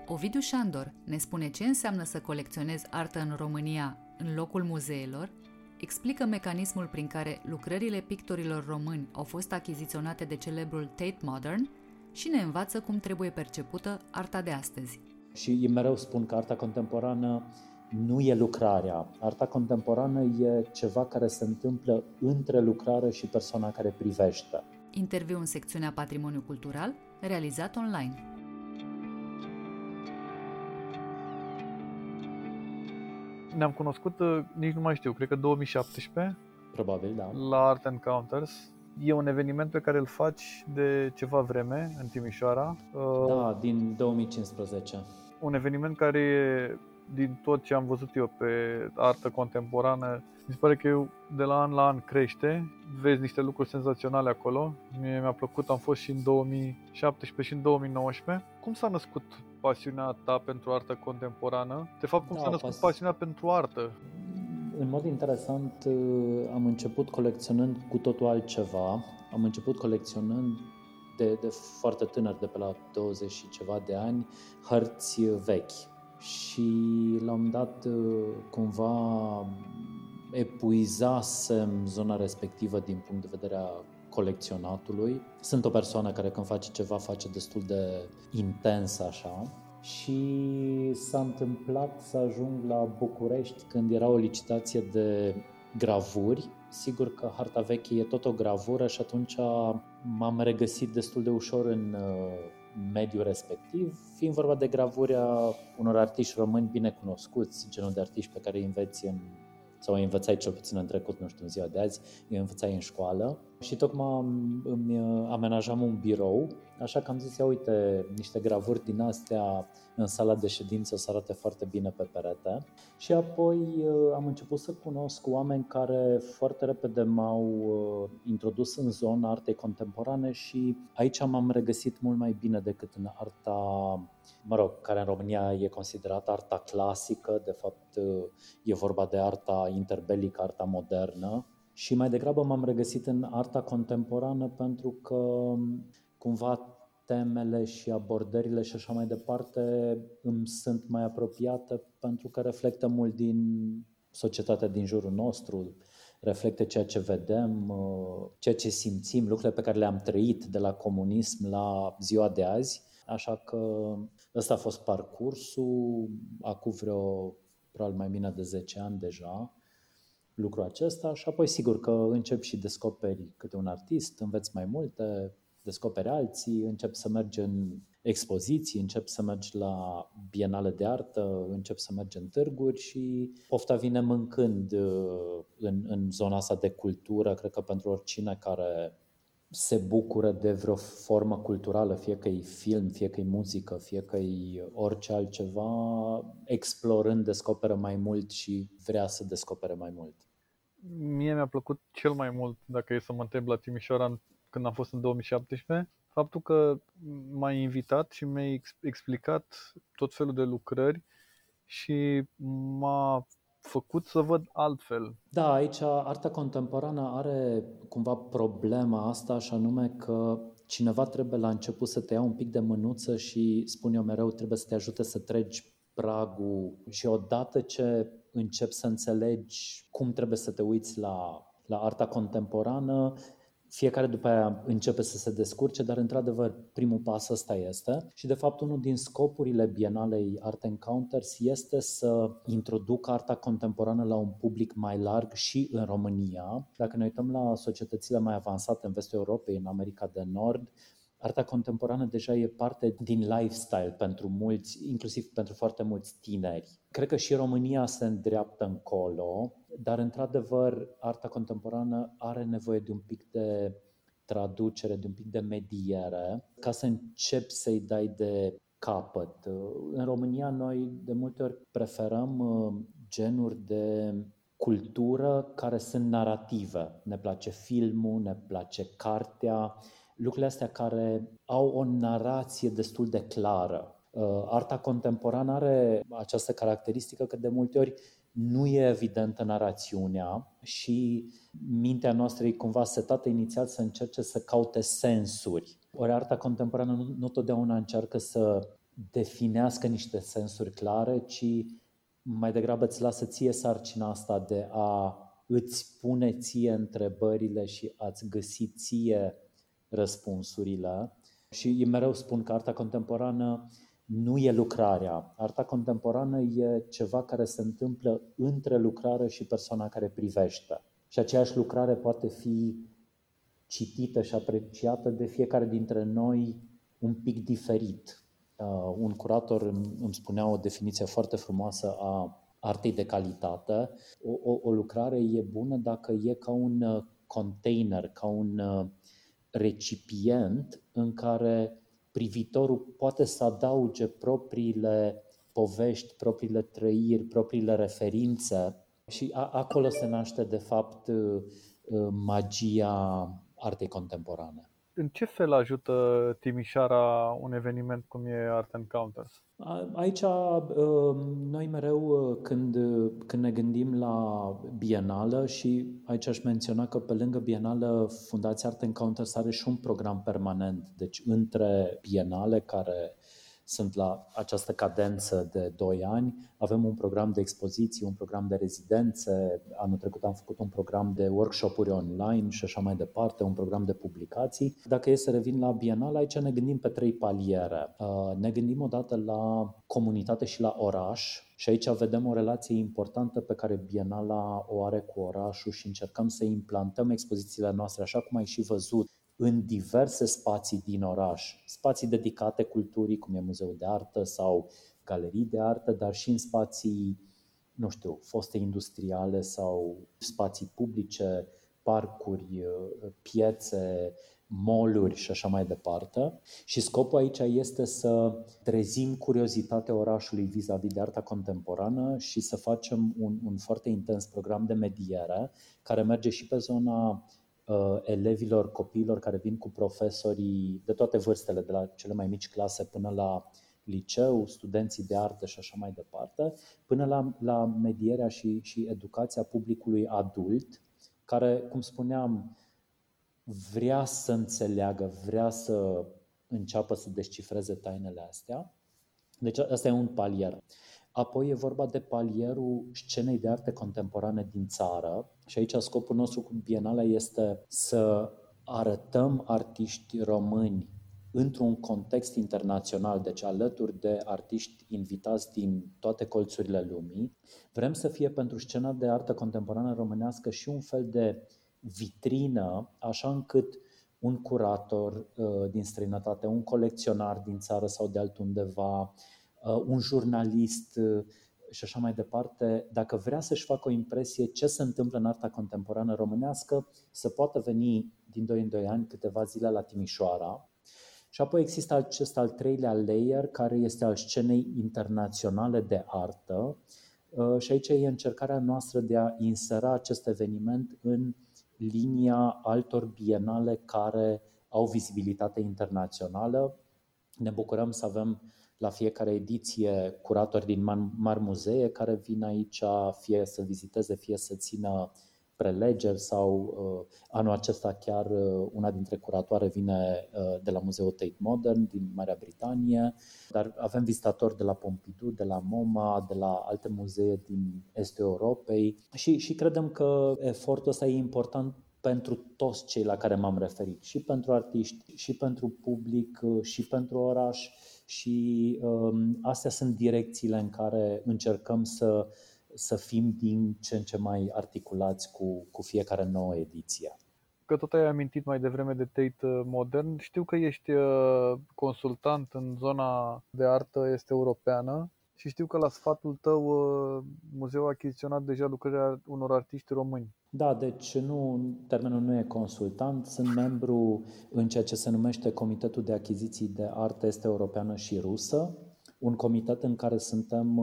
Ovidiu Șandor ne spune ce înseamnă să colecționezi artă în România în locul muzeelor, explică mecanismul prin care lucrările pictorilor români au fost achiziționate de celebrul Tate Modern și ne învață cum trebuie percepută arta de astăzi. Și mereu spun că arta contemporană nu e lucrarea. Arta contemporană e ceva care se întâmplă între lucrare și persoana care privește. Interviu în secțiunea Patrimoniu Cultural, realizat online. Ne-am cunoscut, uh, nici nu mai știu, cred că 2017, Probabil, da. la Art Encounters. E un eveniment pe care îl faci de ceva vreme în Timișoara. Uh, Da, din 2015. Un eveniment care e, din tot ce am văzut eu pe artă contemporană, mi se pare că eu, de la an la an crește, vezi niște lucruri senzaționale acolo. Mie mi-a plăcut, am fost și în 2017 și în 2019. Cum s-a născut pasiunea ta pentru artă contemporană? De fapt, cum Da, s-a născut pas- pasiunea pentru artă? În mod interesant, uh, am început colecționând cu totul altceva. Am început colecționând de, de foarte tânăr, de pe la 20 și ceva de ani, hărți uh, vechi. Și la un moment dat, uh, cumva, epuizasem zona respectivă din punct de vedere a colecționatului. Sunt o persoană care când face ceva face destul de intens așa și s-a întâmplat să ajung la București când era o licitație de gravuri. Sigur că harta veche e tot o gravură și atunci m-am regăsit destul de ușor în uh, mediul respectiv, fiind vorba de gravuri a unor artiști români bine cunoscuți, genul de artiști pe care îi înveți în sau îi învățai cel puțin în trecut, nu știu, în ziua de azi, îi învățai în școală și tocmai îmi uh, amenajam un birou, așa că am zis, ia uite, niște gravuri din astea în sala de ședință o să arate foarte bine pe perete. Și apoi uh, am început să cunosc oameni care foarte repede m-au uh, introdus în zona artei contemporane și aici m-am regăsit mult mai bine decât în arta, mă rog, care în România e considerată arta clasică, de fapt e vorba de arta interbelică, arta modernă și mai degrabă m-am regăsit în arta contemporană pentru că cumva temele și abordările și așa mai departe îmi sunt mai apropiate pentru că reflectă mult din societatea din jurul nostru, reflectă ceea ce vedem, uh, ceea ce simțim, lucrurile pe care le-am trăit de la comunism la ziua de azi. Așa că ăsta a fost parcursul, acum vreo probabil mai bine de 10 ani deja, lucrul acesta și apoi sigur că încep și descoperi câte un artist, înveți mai multe, descoperi alții, încep să mergi în expoziții, încep să mergi la bienale de artă, încep să mergi în târguri și pofta vine mâncând uh, în, în zona asta de cultură. Cred că pentru oricine care se bucură de vreo formă culturală, fie că e film, fie că e muzică, fie că e orice altceva, explorând descoperă mai mult și vrea să descopere mai mult. Mie mi-a plăcut cel mai mult, dacă e să mă întreb la Timișoara, când am fost în 2017, faptul că m-ai invitat și mi-ai explicat tot felul de lucrări și m-a făcut să văd altfel. Da, aici arta contemporană are cumva problema asta și anume că cineva trebuie la început să te ia un pic de mânuță și, spun eu mereu, trebuie să te ajute să treci pragul și odată ce începi să înțelegi cum trebuie să te uiți la, la arta contemporană, fiecare după aia începe să se descurce, dar într-adevăr primul pas ăsta este. Și de fapt unul din scopurile Bienalei Art Encounters este să introducă arta contemporană la un public mai larg și în România. Dacă ne uităm la societățile mai avansate în vestul Europei, în America de Nord, arta contemporană deja e parte din lifestyle pentru mulți, inclusiv pentru foarte mulți tineri. Cred că și România se îndreaptă încolo, dar într-adevăr arta contemporană are nevoie de un pic de traducere, de un pic de mediere, ca să începi să-i dai de capăt. În România noi de multe ori preferăm uh, genuri de cultură care sunt narrative. Ne place filmul, ne place cartea, lucrurile astea care au o narație destul de clară. Uh, arta contemporană are această caracteristică că de multe ori nu e evidentă narațiunea și mintea noastră e cumva setată inițial să încerce să caute sensuri. Ori arta contemporană nu, nu totdeauna încearcă să definească niște sensuri clare, ci mai degrabă îți lasă ție sarcina asta de a îți pune ție întrebările și a-ți găsi ție răspunsurile. Și mereu spun că arta contemporană nu e lucrarea. Arta contemporană e ceva care se întâmplă între lucrare și persoana care privește. Și aceeași lucrare poate fi citită și apreciată de fiecare dintre noi un pic diferit. Uh, un curator îmi spunea o definiție foarte frumoasă a artei de calitate. O, o, o lucrare e bună dacă e ca un uh, container, ca un uh, recipient în care privitorul poate să adauge propriile povești, propriile trăiri, propriile referințe și a, acolo se naște de fapt uh, magia artei contemporane. În ce fel ajută Timișoara un eveniment cum e Art Encounters? Aici, um, noi mereu uh, când, când ne gândim la Bienală și aici aș menționa că pe lângă Bienală Fundația Art Encounters are și un program permanent, deci între Bienale care sunt la această cadență de 2 ani. Avem un program de expoziții, un program de rezidențe. Anul trecut am făcut un program de workshop-uri online și așa mai departe, un program de publicații. Dacă e să revin la Bienal, aici ne gândim pe trei paliere. Uh, ne gândim odată la comunitate și la oraș, și aici vedem o relație importantă pe care Bienala o are cu orașul și încercăm să implantăm expozițiile noastre, așa cum ai și văzut, în diverse spații din oraș, spații dedicate culturii, cum e Muzeul de Artă sau galerii de artă, dar și în spații, nu știu, foste industriale sau spații publice, parcuri, piețe, moluri și așa mai departe. Și scopul aici este să trezim curiozitatea orașului vis-a-vis de arta contemporană și să facem un, un foarte intens program de mediere care merge și pe zona uh, elevilor, copiilor care vin cu profesorii de toate vârstele, de la cele mai mici clase până la liceu, studenții de artă și așa mai departe, până la, la medierea și, și educația publicului adult, care, cum spuneam, vrea să înțeleagă, vrea să înceapă să descifreze tainele astea. Deci asta e un palier. Apoi e vorba de palierul scenei de arte contemporane din țară și aici scopul nostru cu Bienala este să arătăm artiști români într-un context internațional, deci alături de artiști invitați din toate colțurile lumii. Vrem să fie pentru scena de artă contemporană românească și un fel de vitrină, așa încât un curator uh, din străinătate, un colecționar din țară sau de altundeva, uh, un jurnalist uh, și așa mai departe, dacă vrea să-și facă o impresie ce se întâmplă în arta contemporană românească, să poată veni din 2 în 2 ani câteva zile la Timișoara. Și apoi există acest al treilea layer, care este al scenei internaționale de artă. Și aici e încercarea noastră de a insera acest eveniment în linia altor bienale care au vizibilitate internațională. Ne bucurăm să avem la fiecare ediție curatori din mari muzee care vin aici fie să viziteze, fie să țină prelegeri sau uh, anul acesta chiar uh, una dintre curatoare vine uh, de la Muzeul Tate Modern din Marea Britanie, dar avem vizitatori de la Pompidou, de la MoMA, de la alte muzee din estul Europei. Și, și credem că efortul ăsta e important pentru toți cei la care m-am referit, și pentru artiști, și pentru public, și pentru oraș și um, astea sunt direcțiile în care încercăm să să fim din ce în ce mai articulați cu, cu fiecare nouă ediție. Că tot ai amintit mai devreme de Tate uh, Modern, știu că ești uh, consultant în zona de artă este europeană și știu că la sfatul tău uh, muzeul a achiziționat deja lucrările unor artiști români. Da, deci nu, termenul nu e consultant, sunt membru în ceea ce se numește Comitetul de Achiziții de Artă Este Europeană și Rusă, un comitet în care suntem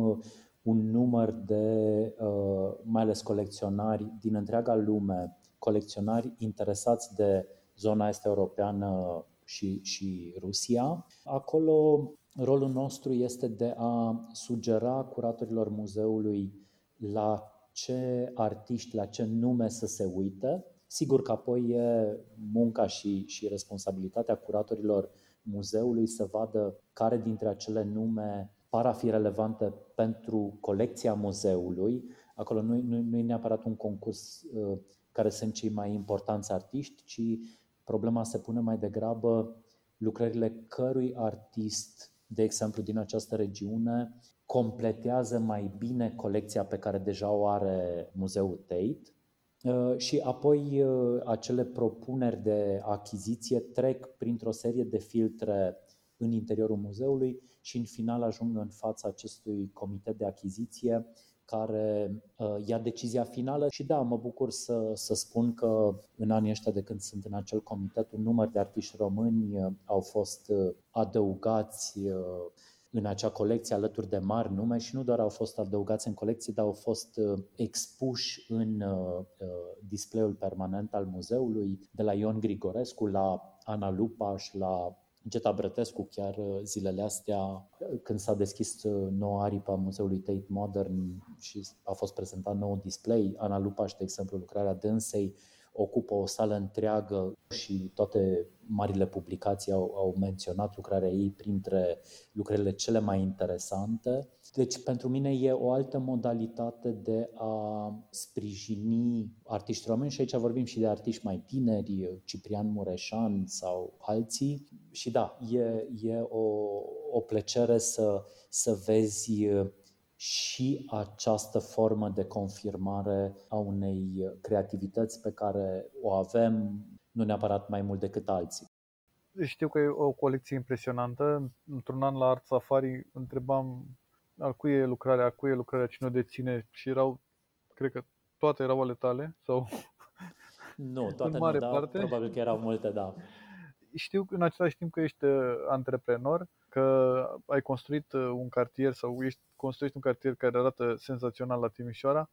un număr de, uh, mai ales colecționari din întreaga lume, colecționari interesați de zona este europeană și, și Rusia. Acolo rolul nostru este de a sugera curatorilor muzeului la ce artiști, la ce nume să se uite. Sigur că apoi e munca și, și responsabilitatea curatorilor muzeului să vadă care dintre acele nume par a fi relevante pentru colecția muzeului. Acolo nu, nu, nu e neapărat un concurs uh, care sunt cei mai importanți artiști, ci problema se pune mai degrabă lucrările cărui artist, de exemplu, din această regiune, completează mai bine colecția pe care deja o are Muzeul Tate. Uh, și apoi uh, acele propuneri de achiziție trec printr-o serie de filtre în interiorul muzeului și în final ajung în fața acestui comitet de achiziție care uh, ia decizia finală și da, mă bucur să, să spun că în anii ăștia de când sunt în acel comitet, un număr de artiști români uh, au fost uh, adăugați uh, în acea colecție alături de mari nume și nu doar au fost adăugați în colecție, dar au fost uh, expuși în uh, display-ul permanent al muzeului, de la Ion Grigorescu la Ana Lupaș, la Geta Brătescu chiar uh, zilele astea, uh, când s-a deschis uh, noua aripă a Muzeului Tate Modern și a fost prezentat nou display, Ana Lupaș, de exemplu, lucrarea dânsei, ocupă o sală întreagă și toate marile publicații au, au menționat lucrarea ei printre lucrările cele mai interesante. Deci pentru mine e o altă modalitate de a sprijini artiști români și aici vorbim și de artiști mai tineri, Ciprian Mureșan sau alții. Și da, e, e o, o plăcere să, să vezi și această formă de confirmare a unei creativități pe care o avem nu neapărat mai mult decât alții. Știu că e o colecție impresionantă. Într-un an la Art Safari întrebam al cui e lucrarea, al cui e lucrarea, cine o deține și erau, cred că toate erau ale tale sau nu, toate în mare nu, da, parte. probabil că erau multe, da. Știu în același timp că ești uh, antreprenor, că ai construit uh, un cartier sau ești construiești un cartier care arată senzațional la Timișoara.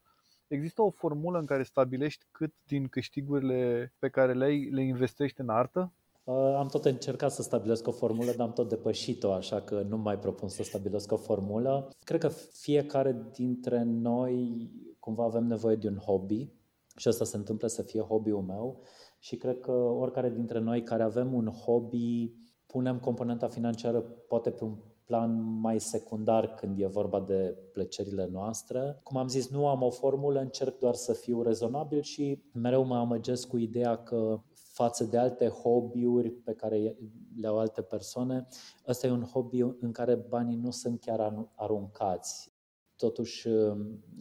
Există o formulă în care stabilești cât din câștigurile pe care le ai le investești în artă? Uh, am tot încercat să stabilesc o formulă, dar am tot depășit-o, așa că nu mai propun să stabilesc o formulă. Cred că fiecare dintre noi cumva avem nevoie de un hobby și asta se întâmplă să fie hobby-ul meu și cred că oricare dintre noi care avem un hobby punem componenta financiară poate pe un plan mai secundar când e vorba de plăcerile noastre. Cum am zis, nu am o formulă, încerc doar să fiu rezonabil și mereu mă amăgesc cu ideea că față de alte hobby-uri pe care le au alte persoane, ăsta e un hobby în care banii nu sunt chiar aruncați. Totuși,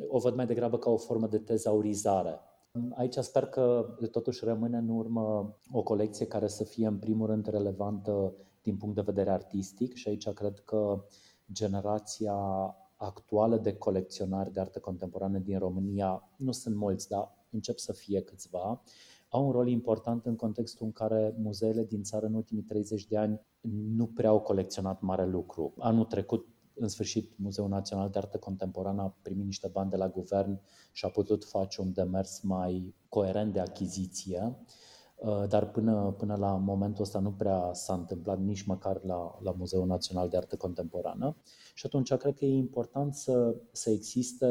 o văd mai degrabă ca o formă de tezaurizare. Aici sper că totuși rămâne în urmă o colecție care să fie în primul rând relevantă din punct de vedere artistic și aici cred că generația actuală de colecționari de artă contemporană din România, nu sunt mulți, dar încep să fie câțiva, au un rol important în contextul în care muzeele din țară în ultimii 30 de ani nu prea au colecționat mare lucru. Anul trecut, în sfârșit, Muzeul Național de Artă Contemporană a primit niște bani de la guvern și a putut face un demers mai coerent de achiziție. Uh, dar până, până la momentul ăsta nu prea s-a întâmplat nici măcar la, la Muzeul Național de Artă Contemporană. Și atunci cred că e important să, să existe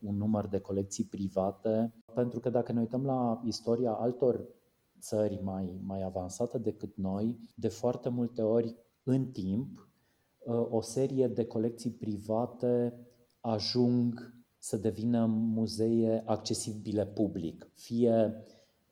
un număr de colecții private, pentru că dacă ne uităm la istoria altor țări mai, mai avansate decât noi, de foarte multe ori în timp uh, o serie de colecții private ajung să devină muzee accesibile public, fie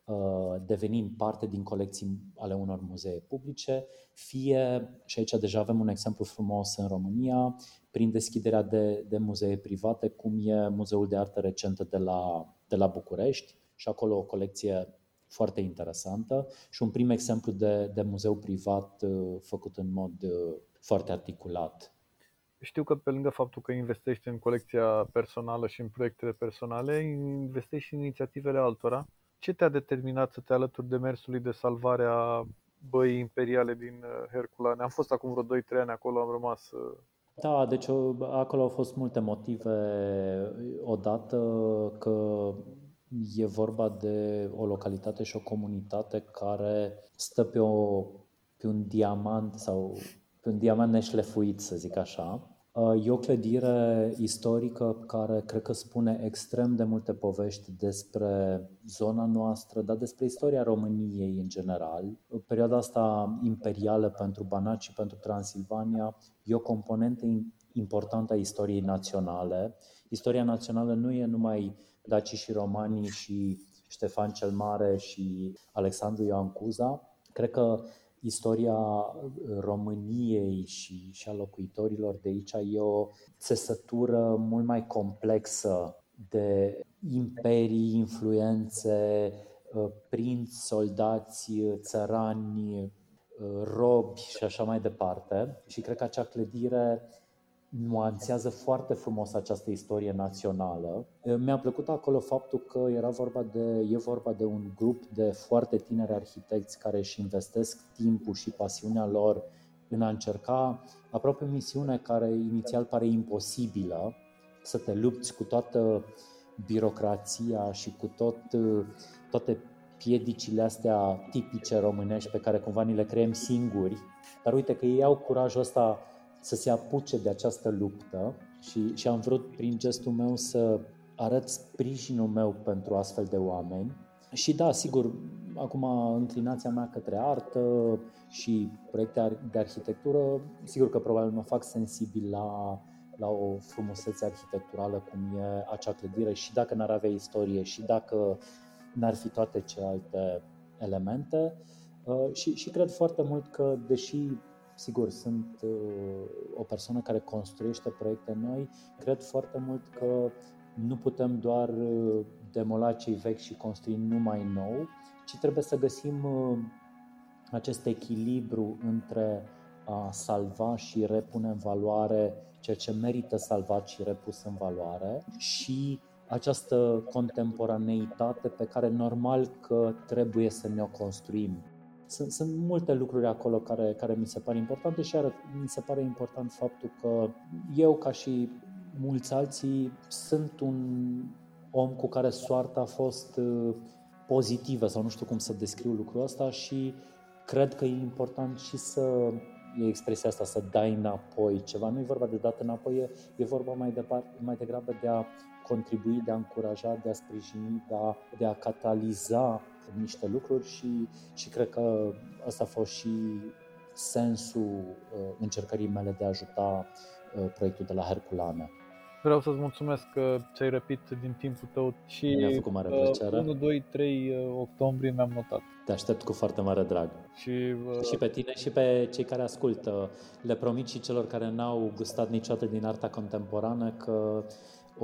Uh, devenind parte din colecții ale unor muzee publice, fie, și aici deja avem un exemplu frumos în România, prin deschiderea de, de muzee private, cum e Muzeul de Artă Recentă de la, de la București, și acolo o colecție foarte interesantă și un prim exemplu de, de muzeu privat uh, făcut în mod uh, foarte articulat. Știu că pe lângă faptul că investești în colecția personală și în proiectele personale, investești și în inițiativele altora ce te-a determinat să te alături de mersului de salvare a băii imperiale din uh, Herculane? Am fost acum vreo 2-3 ani acolo, am rămas... Uh, da, deci uh, acolo au fost multe motive. Odată că e vorba de o localitate și o comunitate care stă pe, o, pe un diamant sau pe un diamant neșlefuit, să zic așa. E o clădire istorică care cred că spune extrem de multe povești despre zona noastră, dar despre istoria României în general. Perioada asta imperială pentru Banat și pentru Transilvania e o componentă importantă a istoriei naționale. Istoria națională nu e numai Daci și Romanii și Ștefan cel Mare și Alexandru Ioan Cuza. Cred că istoria României și, și a locuitorilor de aici e o țesătură mult mai complexă de imperii, influențe, uh, prinți, soldați, țărani, uh, robi și așa mai departe. Și cred că acea clădire nuanțează foarte frumos această istorie națională. Mi-a plăcut acolo faptul că era vorba de, e vorba de un grup de foarte tineri arhitecți care își investesc timpul și pasiunea lor în a încerca aproape o misiune care inițial pare imposibilă, să te lupți cu toată birocrația și cu tot, toate piedicile astea tipice românești pe care cumva ni le creăm singuri. Dar uite că ei au curajul ăsta să se apuce de această luptă și, și am vrut prin gestul meu să arăt sprijinul meu pentru astfel de oameni. Și da, sigur, acum înclinația mea către artă și proiecte de arhitectură, sigur că probabil mă fac sensibil la, la o frumusețe arhitecturală cum e acea clădire și dacă n-ar avea istorie și dacă n-ar fi toate celelalte elemente. Uh, și, și cred foarte mult că, deși Sigur, sunt uh, o persoană care construiește proiecte noi. Cred foarte mult că nu putem doar uh, demola cei vechi și construi numai nou, ci trebuie să găsim uh, acest echilibru între a salva și repune în valoare ceea ce merită salvat și repus în valoare și această contemporaneitate pe care normal că trebuie să ne o construim sunt, sunt multe lucruri acolo care, care mi se par importante și iar mi se pare important faptul că eu, ca și mulți alții, sunt un om cu care soarta a fost uh, pozitivă sau nu știu cum să descriu lucrul ăsta și cred că e important și să e expresia asta, să dai înapoi ceva. Nu e vorba de dat înapoi, e, e vorba mai, departe, mai degrabă de a contribui, de a încuraja, de a sprijini, de a, de a cataliza niște lucruri și, și cred că asta a fost și sensul uh, încercării mele de a ajuta uh, proiectul de la Herculane. Vreau să-ți mulțumesc că ți-ai răpit din timpul tău și Mi-a făcut mare plăcere. 1, 2, 3 octombrie mi-am notat. Te aștept cu foarte mare drag. Și, uh, Și pe tine și pe cei care ascultă. Le promit și celor care n-au gustat niciodată din arta contemporană că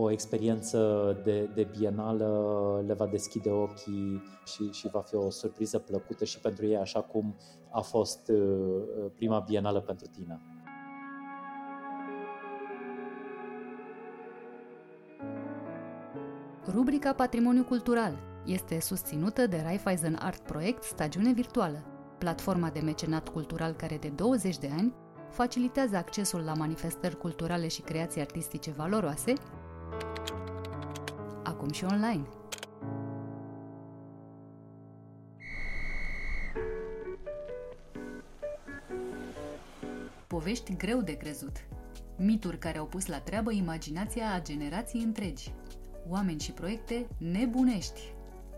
o experiență de, de bienală le va deschide ochii și, și va fi o surpriză plăcută și pentru ei, așa cum a fost uh, prima bienală pentru tine. Rubrica Patrimoniu Cultural este susținută de Raiffeisen Art Project Stagiune Virtuală, platforma de mecenat cultural care de 20 de ani facilitează accesul la manifestări culturale și creații artistice valoroase, acum și online. Povești greu de crezut. Mituri care au pus la treabă imaginația a generații întregi. Oameni și proiecte nebunești.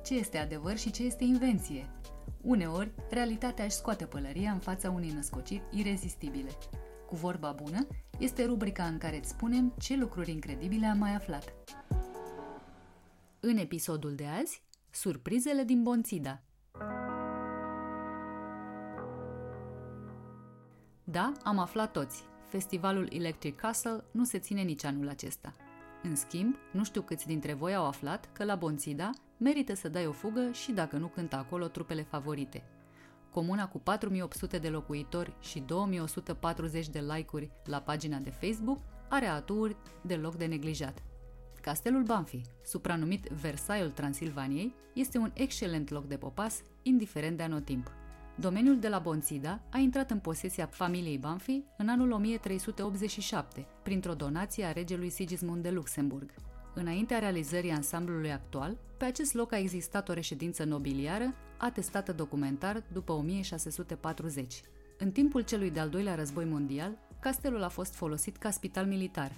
Ce este adevăr și ce este invenție? Uneori, realitatea își scoate pălăria în fața unei născociri irezistibile. Cu vorba bună, este rubrica în care îți spunem ce lucruri incredibile am mai aflat. În episodul de azi, surprizele din Bonțida. Da, am aflat toți. Festivalul Electric Castle nu se ține nici anul acesta. În schimb, nu știu câți dintre voi au aflat că la Bonțida merită să dai o fugă și dacă nu cântă acolo trupele favorite. Comuna cu 4800 de locuitori și 2140 de like-uri la pagina de Facebook are aturi deloc de neglijat. Castelul Banfi, supranumit Versailles Transilvaniei, este un excelent loc de popas, indiferent de anotimp. Domeniul de la Bonțida a intrat în posesia familiei Banfi în anul 1387, printr-o donație a regelui Sigismund de Luxemburg. Înaintea realizării ansamblului actual, pe acest loc a existat o reședință nobiliară, atestată documentar după 1640. În timpul celui de-al doilea război mondial, castelul a fost folosit ca spital militar.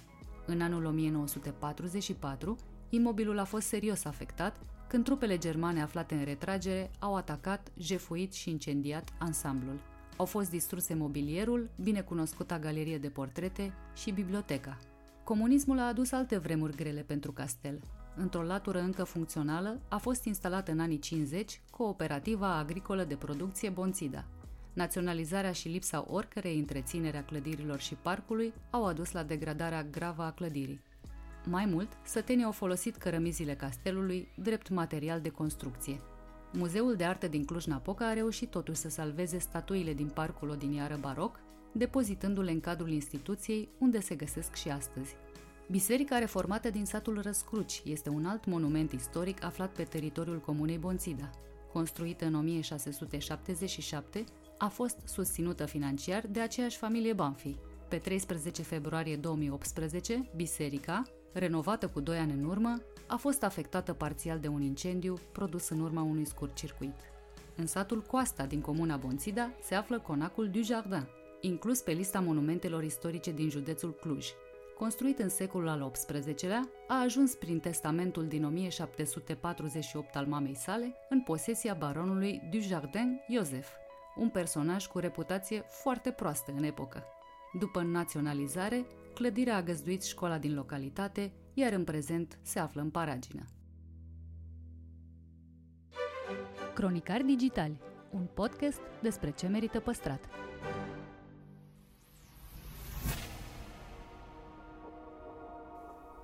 În anul 1944, imobilul a fost serios afectat când trupele germane aflate în retragere au atacat, jefuit și incendiat ansamblul. Au fost distruse mobilierul, binecunoscuta galerie de portrete și biblioteca. Comunismul a adus alte vremuri grele pentru castel. Într-o latură încă funcțională a fost instalată în anii 50 cooperativa agricolă de producție Bonțida. Naționalizarea și lipsa oricărei întreținere a clădirilor și parcului au adus la degradarea gravă a clădirii. Mai mult, sătenii au folosit cărămizile castelului drept material de construcție. Muzeul de Arte din Cluj-Napoca a reușit totuși să salveze statuile din parcul odiniară baroc, depozitându-le în cadrul instituției unde se găsesc și astăzi. Biserica reformată din satul Răscruci este un alt monument istoric aflat pe teritoriul comunei Bonțida. Construită în 1677, a fost susținută financiar de aceeași familie Banfi. Pe 13 februarie 2018, biserica, renovată cu 2 ani în urmă, a fost afectată parțial de un incendiu produs în urma unui scurt circuit. În satul Coasta din comuna Bonțida se află conacul du Jardin, inclus pe lista monumentelor istorice din județul Cluj. Construit în secolul al XVIII-lea, a ajuns prin testamentul din 1748 al mamei sale în posesia baronului du Jardin Iosef, un personaj cu reputație foarte proastă în epocă. După naționalizare, clădirea a găzduit școala din localitate, iar în prezent se află în paragină. Cronicari Digitali, un podcast despre ce merită păstrat.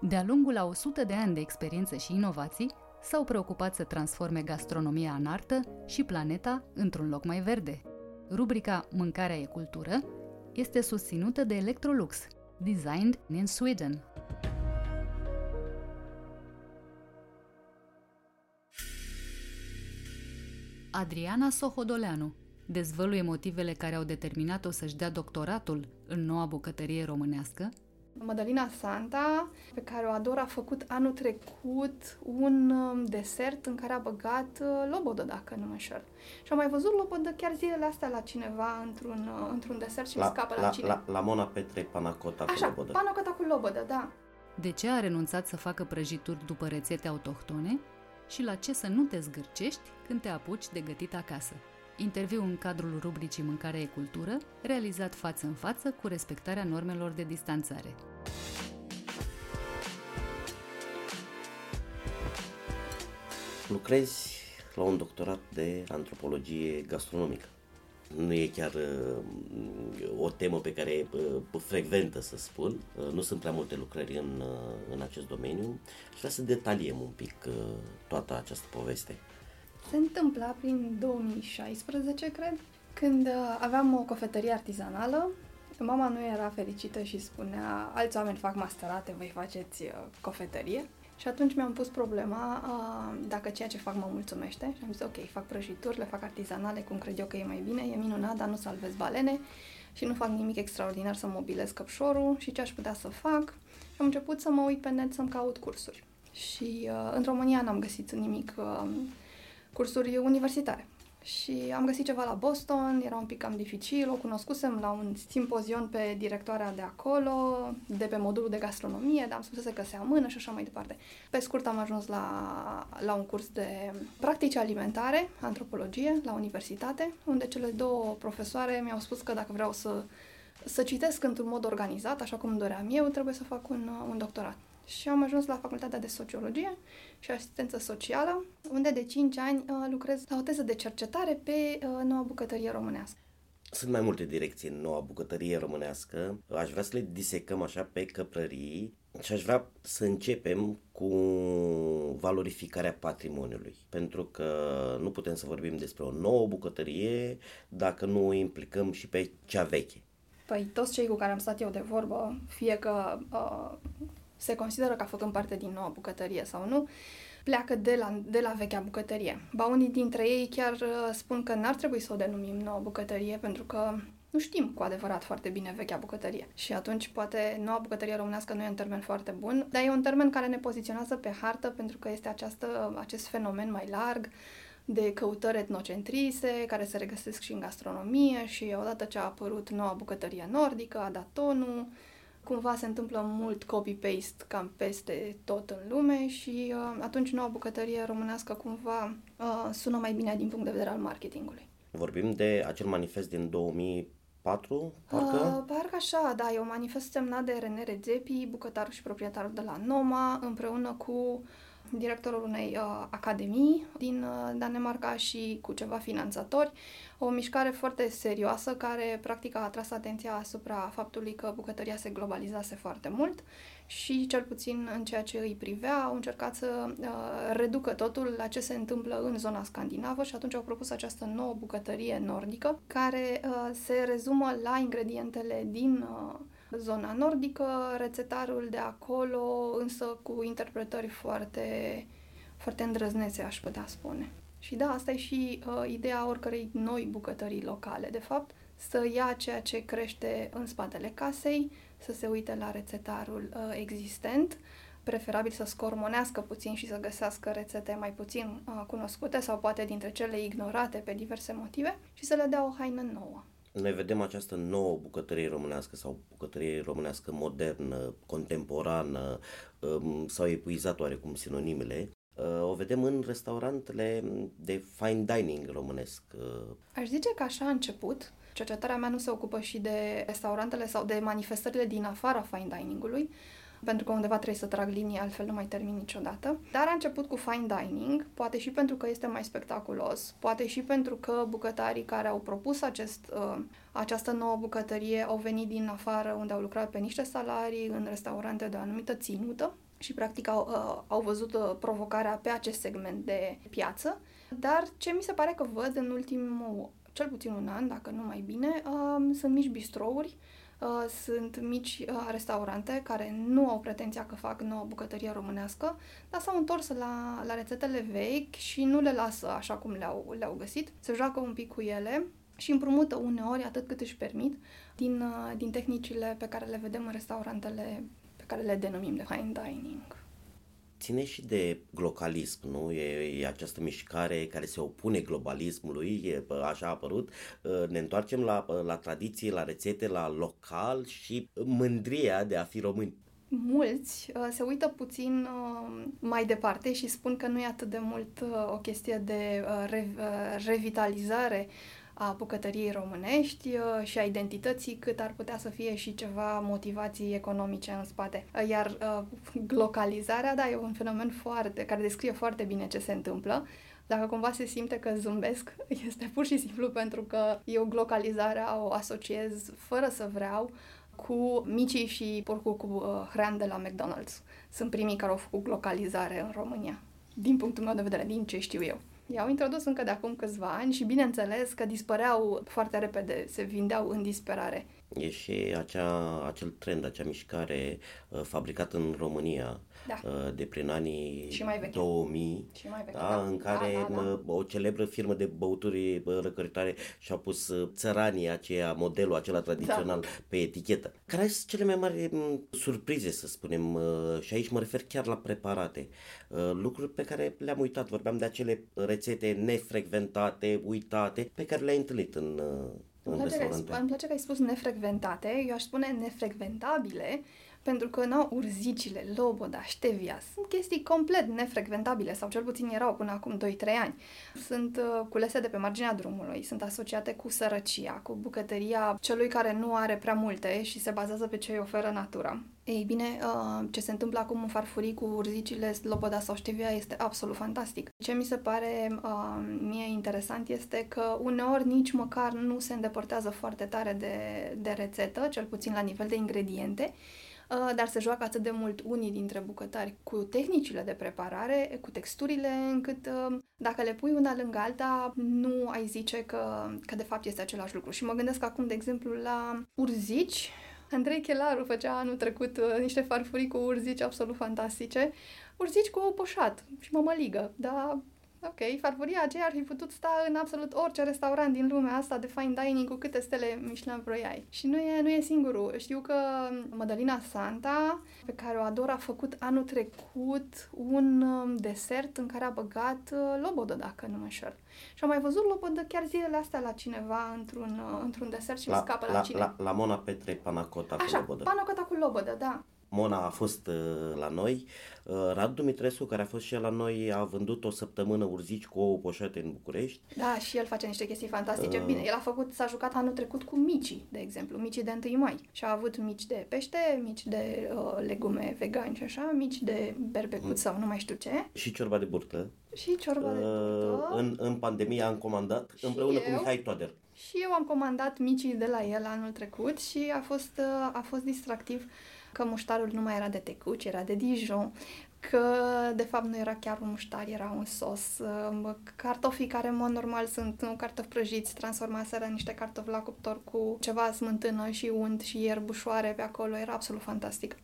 De-a lungul a 100 de ani de experiență și inovații, s-au preocupat să transforme gastronomia în artă și planeta într-un loc mai verde. Rubrica Mâncarea e cultură este susținută de Electrolux, designed in Sweden. Adriana Sohodoleanu dezvăluie motivele care au determinat-o să-și dea doctoratul în noua bucătărie românească, Mădălina Santa, pe care o ador, a făcut anul trecut un um, desert în care a băgat uh, lobodă, dacă nu mă înșel. Și am mai văzut lobodă chiar zilele astea la cineva într-un, uh, într-un desert și la, mi scapă la, la cine. La, la Mona Petre, panacota Așa, cu lobodă. panacota cu lobodă, da. De ce a renunțat să facă prăjituri după rețete autohtone și la ce să nu te zgârcești când te apuci de gătit acasă. Interviu în cadrul rubricii Mâncare e cultură, realizat față în față cu respectarea normelor de distanțare. Lucrezi la un doctorat de antropologie gastronomică. Nu e chiar uh, o temă pe care uh, frecventă să spun. Uh, nu sunt prea multe lucrări în, uh, în acest domeniu și vreau să detaliem un pic uh, toată această poveste. Se întâmpla prin 2016, cred, când uh, aveam o cofetărie artizanală. Mama nu era fericită și spunea, alți oameni fac masterate, voi faceți uh, cofetărie. Și atunci mi-am pus problema uh, dacă ceea ce fac mă mulțumește și am zis ok, fac prăjituri, le fac artizanale cum cred eu că e mai bine, e minunat, dar nu salvez balene și nu fac nimic extraordinar să mobilez căpșorul și ce aș putea să fac. Și am început să mă uit pe net să-mi caut cursuri. Și uh, în România n-am găsit nimic uh, cursuri universitare. Și am găsit ceva la Boston, era un pic cam dificil, o cunoscusem la un simpozion pe directoarea de acolo, de pe modulul de gastronomie, dar am spus să se amână și așa mai departe. Pe scurt am ajuns la, la un curs de practici alimentare, antropologie, la universitate, unde cele două profesoare mi-au spus că dacă vreau să, să citesc într-un mod organizat, așa cum doream eu, trebuie să fac un, un doctorat și am ajuns la Facultatea de Sociologie și Asistență Socială, unde de 5 ani uh, lucrez la o teză de cercetare pe uh, noua bucătărie românească. Sunt mai multe direcții în noua bucătărie românească. Aș vrea să le disecăm așa pe căprării și aș vrea să începem cu valorificarea patrimoniului. Pentru că nu putem să vorbim despre o nouă bucătărie dacă nu o implicăm și pe cea veche. Păi toți cei cu care am stat eu de vorbă, fie că uh, se consideră ca făcând parte din noua bucătărie sau nu, pleacă de la, de la vechea bucătărie. Ba unii dintre ei chiar uh, spun că n-ar trebui să o denumim noua bucătărie pentru că nu știm cu adevărat foarte bine vechea bucătărie. Și atunci poate noua bucătărie românească nu e un termen foarte bun, dar e un termen care ne poziționează pe hartă pentru că este această, acest fenomen mai larg de căutări etnocentrise, care se regăsesc și în gastronomie și odată ce a apărut noua bucătărie nordică, a dat tonul, cumva se întâmplă mult copy-paste cam peste tot în lume și uh, atunci noua bucătărie românească cumva uh, sună mai bine din punct de vedere al marketingului. Vorbim de acel manifest din 2004, parcă? Uh, parcă așa, da, e un manifest semnat de René Redzepi, bucătarul și proprietarul de la Noma, împreună cu directorul unei uh, academii din uh, Danemarca și cu ceva finanțatori. O mișcare foarte serioasă care practic a atras atenția asupra faptului că bucătăria se globalizase foarte mult și cel puțin în ceea ce îi privea au încercat să uh, reducă totul la ce se întâmplă în zona scandinavă și atunci au propus această nouă bucătărie nordică care uh, se rezumă la ingredientele din uh, zona nordică, rețetarul de acolo, însă cu interpretări foarte, foarte îndrăznețe, aș putea spune. Și da, asta e și uh, ideea oricărei noi bucătării locale, de fapt, să ia ceea ce crește în spatele casei, să se uite la rețetarul uh, existent, preferabil să scormonească puțin și să găsească rețete mai puțin uh, cunoscute sau poate dintre cele ignorate pe diverse motive și să le dea o haină nouă noi vedem această nouă bucătărie românească sau bucătărie românească modernă, contemporană, um, sau epuizat oarecum sinonimele, uh, o vedem în restaurantele de fine dining românesc. Uh. Aș zice că așa a început. Cercetarea mea nu se ocupă și de restaurantele sau de manifestările din afara fine dining-ului, pentru că undeva trebuie să trag linie, altfel nu mai termin niciodată. Dar a început cu fine dining, poate și pentru că este mai spectaculos, poate și pentru că bucătarii care au propus acest, uh, această nouă bucătărie au venit din afară unde au lucrat pe niște salarii în restaurante de o anumită ținută și practic au, uh, au văzut uh, provocarea pe acest segment de piață. Dar ce mi se pare că văd în ultimul, cel puțin un an, dacă nu mai bine, uh, sunt mici bistrouri Uh, sunt mici uh, restaurante care nu au pretenția că fac nouă bucătărie românească, dar s-au întors la, la rețetele vechi și nu le lasă așa cum le-au, le-au găsit. Se joacă un pic cu ele și împrumută uneori atât cât își permit din, uh, din tehnicile pe care le vedem în restaurantele pe care le denumim de fine dining ține și de globalism, nu? E, e această mișcare care se opune globalismului, e, așa a apărut. Ă, ne întoarcem la, la tradiție, la rețete, la local și mândria de a fi români. Mulți uh, se uită puțin uh, mai departe și spun că nu e atât de mult uh, o chestie de uh, re, uh, revitalizare a bucătăriei românești uh, și a identității, cât ar putea să fie și ceva motivații economice în spate. Uh, iar uh, localizarea, da, e un fenomen foarte, care descrie foarte bine ce se întâmplă. Dacă cumva se simte că zâmbesc, este pur și simplu pentru că eu localizarea o asociez fără să vreau cu micii și porcul cu uh, hrean de la McDonald's. Sunt primii care au făcut localizare în România, din punctul meu de vedere, din ce știu eu. I-au introdus încă de acum câțiva ani și bineînțeles că dispăreau foarte repede, se vindeau în disperare. E și acea, acel trend, acea mișcare uh, fabricată în România da. uh, de prin anii și mai veche. 2000, și mai veche, da, da. în care da, da, da. o celebră firmă de băuturi răcăritoare și-a pus uh, țăranii aceea, modelul acela tradițional da. pe etichetă. Care sunt cele mai mari surprize, să spunem, uh, și aici mă refer chiar la preparate. Uh, lucruri pe care le-am uitat, vorbeam de acele rețete nefrecventate, uitate, pe care le-ai întâlnit în îmi place, că ai, îmi place că ai spus nefrecventate, eu aș spune nefrecventabile, pentru că nu urzicile, loboda, ștevia sunt chestii complet nefrecventabile sau cel puțin erau până acum 2-3 ani. Sunt uh, culese de pe marginea drumului, sunt asociate cu sărăcia, cu bucătăria celui care nu are prea multe și se bazează pe ce îi oferă natura. Ei bine, uh, ce se întâmplă acum în farfurii cu urzicile, loboda sau ștevia este absolut fantastic. Ce mi se pare uh, mie interesant este că uneori nici măcar nu se îndepărtează foarte tare de, de rețetă, cel puțin la nivel de ingrediente, Uh, dar se joacă atât de mult unii dintre bucătari cu tehnicile de preparare, cu texturile, încât uh, dacă le pui una lângă alta, nu ai zice că, că de fapt este același lucru. Și mă gândesc acum, de exemplu, la urzici. Andrei Chelaru făcea anul trecut uh, niște farfurii cu urzici absolut fantastice. Urzici cu poșat și mămăligă, dar Ok, farfuria aceea ar fi putut sta în absolut orice restaurant din lumea asta de fine dining cu câte stele Michelin vroiai. Și nu e, nu e singurul. Știu că Madalina Santa, pe care o ador, a făcut anul trecut un um, desert în care a băgat uh, lobodă, dacă nu mă înșel. Și am mai văzut lobodă chiar zilele astea la cineva într-un, uh, într-un desert și la, mi scapă la, la cine. La, la Mona Petre Panacota Așa, cu lobodă. panacota cu lobodă, da. Mona a fost uh, la noi, uh, Radu Dumitrescu, care a fost și el la noi, a vândut o săptămână urzici cu ouă poșete în București. Da, și el face niște chestii fantastice. Uh... Bine, el a făcut, s-a jucat anul trecut cu micii, de exemplu, micii de 1 mai. Și a avut mici de pește, mici de uh, legume vegani și așa, mici de berbecut mm. sau nu mai știu ce. Și ciorba de burtă. Și ciorba uh, de burtă. În, în pandemie am comandat și împreună eu... cu Mihai Toader. Și eu am comandat micii de la el anul trecut și a fost, uh, a fost distractiv că muștarul nu mai era de tecuci, era de Dijon, că de fapt nu era chiar un muștar, era un sos. Cartofii care în mod normal sunt un cartofi prăjiți, transformaseră în niște cartofi la cuptor cu ceva smântână și unt și ierbușoare pe acolo, era absolut fantastic.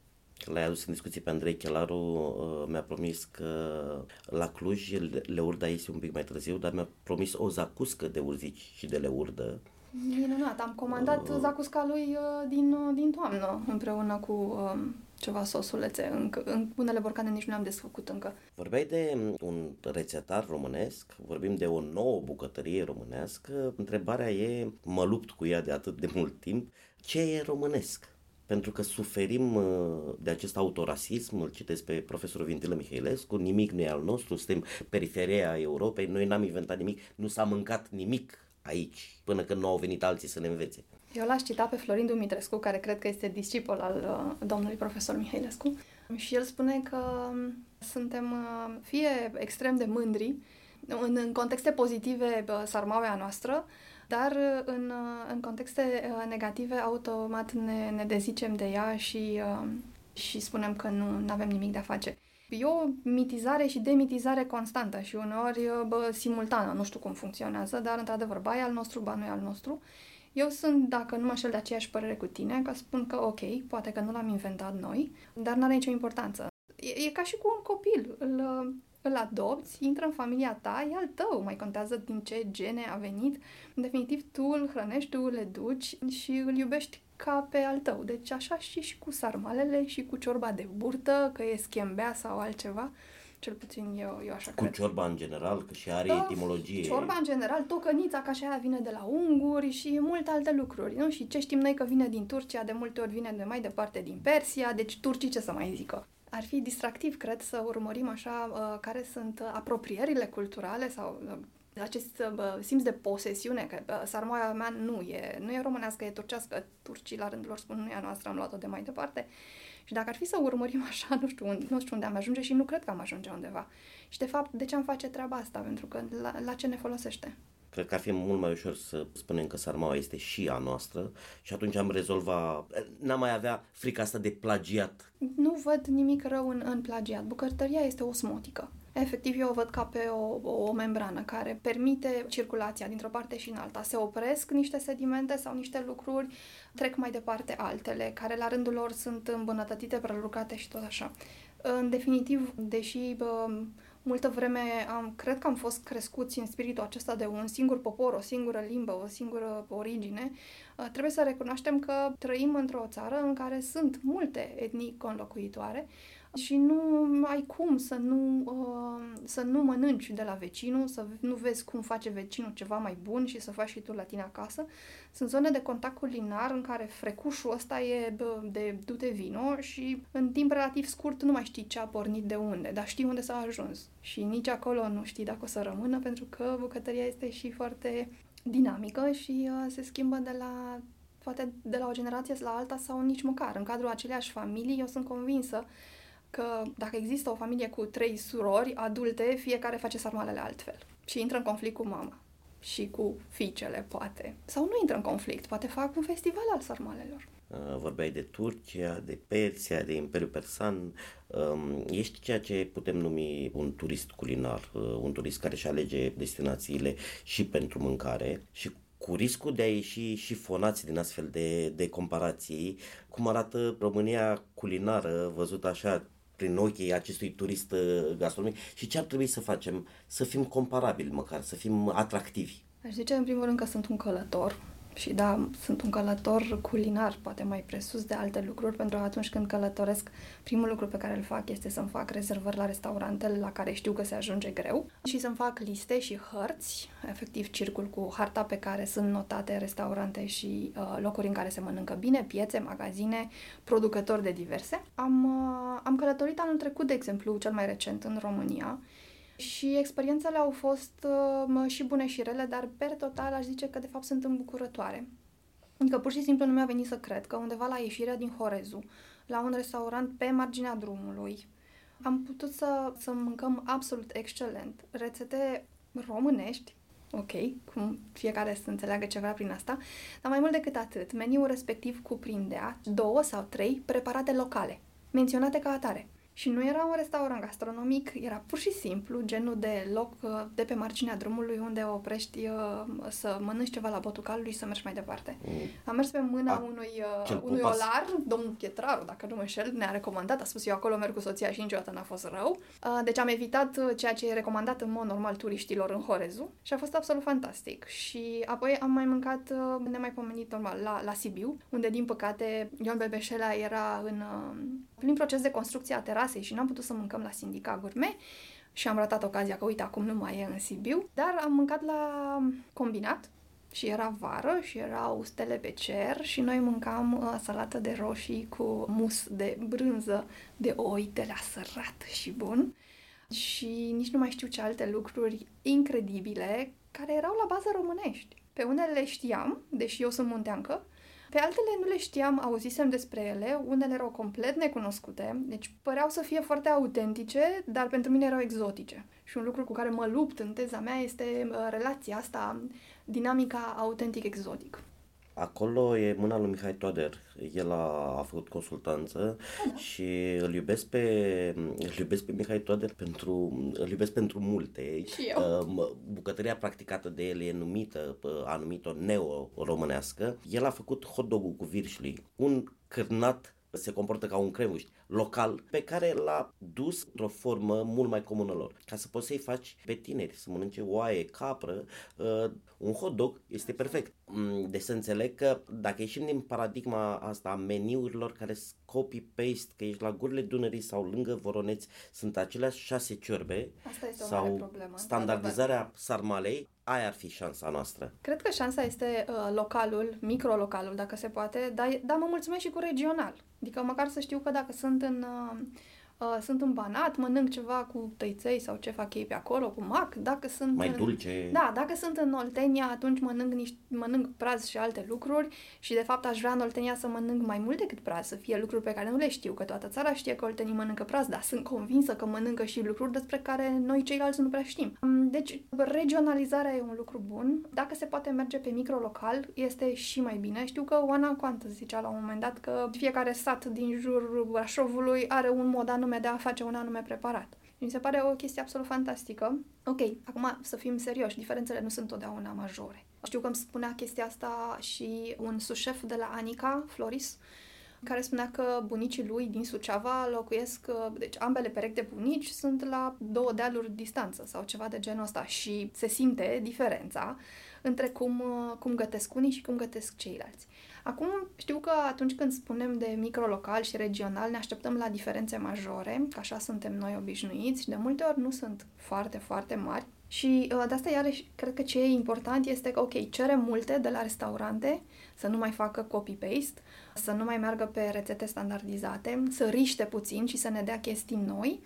L-ai adus în discuție pe Andrei Chelaru, uh, mi-a promis că la Cluj leurda este un pic mai târziu, dar mi-a promis o zacuscă de urzici și de leurdă Minunat, am comandat uh, zacusca lui uh, din, uh, din toamnă împreună cu uh, ceva sosulețe. Încă, în unele borcane nici nu le-am desfăcut încă. Vorbeai de un rețetar românesc, vorbim de o nouă bucătărie românească. Întrebarea e, mă lupt cu ea de atât de mult timp, ce e românesc? pentru că suferim de acest autorasism, îl citesc pe profesorul Vintilă Mihailescu, nimic nu e al nostru, suntem periferia Europei, noi n-am inventat nimic, nu s-a mâncat nimic aici, până când nu au venit alții să ne învețe. Eu l-aș cita pe Florin Dumitrescu, care cred că este discipol al uh, domnului profesor Mihailescu, și el spune că um, suntem uh, fie extrem de mândri, în, în contexte pozitive uh, sarmaua noastră, dar uh, în, uh, în contexte uh, negative automat ne, ne dezicem de ea și, uh, și spunem că nu avem nimic de a face. E o mitizare și demitizare constantă și uneori bă, simultană, nu știu cum funcționează, dar într-adevăr, ba e al nostru, ba nu e al nostru. Eu sunt, dacă nu mă șel de aceeași părere cu tine, că spun că ok, poate că nu l-am inventat noi, dar nu are nicio importanță. E, e ca și cu un copil. Îl, îl adopți, intră în familia ta, e al tău, mai contează din ce gene a venit. În definitiv, tu îl hrănești, tu îl educi și îl iubești ca pe al tău. Deci așa și, și cu sarmalele și cu ciorba de burtă, că e schembea sau altceva. Cel puțin eu, eu așa Cu cred. ciorba în general, că și are Da, etimologie. Ciorba în general, tocănița ca și aia vine de la unguri și multe alte lucruri, nu? Și ce știm noi că vine din Turcia, de multe ori vine de mai departe din Persia, deci turcii ce să mai zică. Ar fi distractiv, cred, să urmărim așa uh, care sunt uh, aproprierile culturale sau uh, acest uh, simț de posesiune, că uh, sarmoaia mea nu e, nu e românească, e turcească, turcii la rândul lor spun nu e a noastră, am luat-o de mai departe. Și dacă ar fi să urmărim așa, nu știu, unde, nu știu unde am ajunge și nu cred că am ajunge undeva. Și de fapt, de ce am face treaba asta? Pentru că la, la ce ne folosește? Cred că ar fi mult mai ușor să spunem că sarmaua este și a noastră și atunci am rezolva, n-am mai avea frica asta de plagiat. Nu văd nimic rău în, în plagiat. Bucătăria este osmotică. Efectiv, eu o văd ca pe o, o, o membrană care permite circulația dintr-o parte și în alta. Se opresc niște sedimente sau niște lucruri, trec mai departe altele, care la rândul lor sunt îmbunătățite, prelucrate și tot așa. În definitiv, deși bă, multă vreme am, cred că am fost crescuți în spiritul acesta de un singur popor, o singură limbă, o singură origine, uh, trebuie să recunoaștem că trăim într-o țară în care sunt multe etnii conlocuitoare și nu ai cum să nu, uh, să nu mănânci de la vecinul, să nu vezi cum face vecinul ceva mai bun și să faci și tu la tine acasă. Sunt zone de contact culinar în care frecușul ăsta e bă, de du-te vino și în timp relativ scurt nu mai știi ce a pornit de unde, dar știi unde s-a ajuns. Și nici acolo nu știi dacă o să rămână, pentru că bucătăria este și foarte dinamică și uh, se schimbă de la poate de la o generație la alta sau nici măcar. În cadrul aceleași familii, eu sunt convinsă că dacă există o familie cu trei surori adulte, fiecare face sarmalele altfel și intră în conflict cu mama și cu fiicele, poate. Sau nu intră în conflict, poate fac un festival al sarmalelor. Uh, Vorbeai de Turcia, de Persia, de Imperiul Persan. Um, Ești ceea ce putem numi un turist culinar, uh, un turist care își alege destinațiile și pentru mâncare și cu riscul de a ieși și fonați din astfel de, de comparații, cum arată România culinară, văzut așa prin ochii acestui turist uh, gastronomic și ce ar trebui să facem? Să fim comparabili măcar, să fim atractivi. Aș zice în primul rând că sunt un călător și da, sunt un călător culinar, poate mai presus de alte lucruri, pentru că atunci când călătoresc, primul lucru pe care îl fac este să-mi fac rezervări la restaurantele la care știu că se ajunge greu și să-mi fac liste și hărți, efectiv circul cu harta pe care sunt notate restaurante și uh, locuri în care se mănâncă bine, piețe, magazine, producători de diverse. Am, uh, am călătorit anul trecut, de exemplu, cel mai recent în România, și experiențele au fost uh, și bune și rele, dar per total aș zice că de fapt sunt îmbucurătoare. Adică pur și simplu nu mi-a venit să cred că undeva la ieșirea din Horezu, la un restaurant pe marginea drumului, am putut să, să mâncăm absolut excelent. Rețete românești, ok, cum fiecare să înțeleagă ce vrea prin asta, dar mai mult decât atât, meniul respectiv cuprindea două sau trei preparate locale, menționate ca atare. Și nu era un restaurant gastronomic, era pur și simplu genul de loc uh, de pe marginea drumului unde oprești uh, să mănânci ceva la botul calului și să mergi mai departe. Am mers pe mâna A, unui, cel uh, cu unui pas. olar, domnul Pietraru, dacă nu mă înșel, ne-a recomandat, a spus eu acolo merg cu soția și niciodată n-a fost rău. Uh, Deci am evitat uh, ceea ce e recomandat în mod normal turiștilor în Horezu și a fost absolut fantastic. Și apoi am mai mâncat uh, nemaipomenit normal la, la Sibiu, unde din păcate Ion Bebeșela era în uh, plin proces de construcție a terasei și n-am putut să mâncăm la Sindica Gourmet și am ratat ocazia că uite acum nu mai e în Sibiu, dar am mâncat la combinat și era vară și erau stele pe cer și noi mâncam uh, salată de roșii cu mus de brânză de oi de la sărat și bun și nici nu mai știu ce alte lucruri incredibile care erau la bază românești. Pe unele le știam, deși eu sunt munteancă, pe altele nu le știam, auzisem despre ele, unele erau complet necunoscute, deci păreau să fie foarte autentice, dar pentru mine erau exotice. Și un lucru cu care mă lupt în teza mea este uh, relația asta, dinamica autentic-exotic. Acolo e mâna lui Mihai Toader. El a, a făcut consultanță și îl iubesc pe îl iubesc pe Mihai Toader pentru îl iubesc pentru multe. Și eu. Uh, Bucătăria practicată de el e numită, uh, a numit-o neo-românească. El a făcut hot dog cu virșli, un cârnat se comportă ca un cremuș local pe care l-a dus într-o formă mult mai comună lor. Ca să poți să-i faci pe tineri să mănânce oaie, capră, uh, un hot dog este perfect. Mm, deci să înțeleg că dacă ieșim din paradigma asta a meniurilor care sunt copy-paste, că ești la gurile Dunării sau lângă Voroneți, sunt aceleași șase ciorbe Asta este o sau mare problemă. standardizarea sarmalei, aia ar fi șansa noastră. Cred că șansa este uh, localul, microlocalul, dacă se poate, dar, dar mă mulțumesc și cu regional. Adică măcar să știu că dacă sunt în... Uh, Uh, sunt în Banat, mănânc ceva cu tăiței sau ce fac ei pe acolo, cu mac. Dacă sunt Mai în, dulce. Da, dacă sunt în Oltenia, atunci mănânc, niște, mănânc praz și alte lucruri și de fapt aș vrea în Oltenia să mănânc mai mult decât praz, să fie lucruri pe care nu le știu, că toată țara știe că oltenii mănâncă praz, dar sunt convinsă că mănâncă și lucruri despre care noi ceilalți nu prea știm. Um, Deci, regionalizarea e un lucru bun. Dacă se poate merge pe microlocal, este și mai bine. Știu că Oana Coantă zicea la un moment dat că fiecare sat din jurul Brașovului are un mod anume de a face un anume preparat. Mi se pare o chestie absolut fantastică. Ok, acum să fim serioși, diferențele nu sunt totdeauna majore. Știu că îmi spunea chestia asta și un sușef de la Anica, Floris, care spunea că bunicii lui din Suceava locuiesc, deci ambele perechi de bunici sunt la două dealuri distanță sau ceva de genul ăsta și se simte diferența între cum, cum gătesc unii și cum gătesc ceilalți. Acum știu că atunci când spunem de microlocal și regional ne așteptăm la diferențe majore, că așa suntem noi obișnuiți și de multe ori nu sunt foarte, foarte mari. Și de asta iarăși cred că ce e important este că, ok, cerem multe de la restaurante, să nu mai facă copy-paste, să nu mai meargă pe rețete standardizate, să riște puțin și să ne dea chestii noi.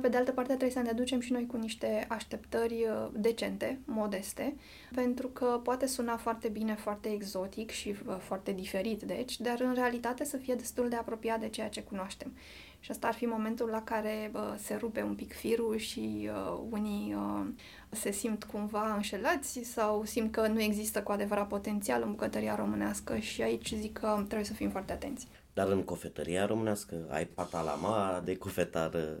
Pe de altă parte, trebuie să ne ducem și noi cu niște așteptări decente, modeste, pentru că poate suna foarte bine, foarte exotic și foarte diferit, deci, dar în realitate să fie destul de apropiat de ceea ce cunoaștem. Și asta ar fi momentul la care uh, se rupe un pic firul și uh, unii uh, se simt cumva înșelați sau simt că nu există cu adevărat potențial în bucătăria românească și aici zic că trebuie să fim foarte atenți. Dar în cofetăria românească ai patalama de cofetară?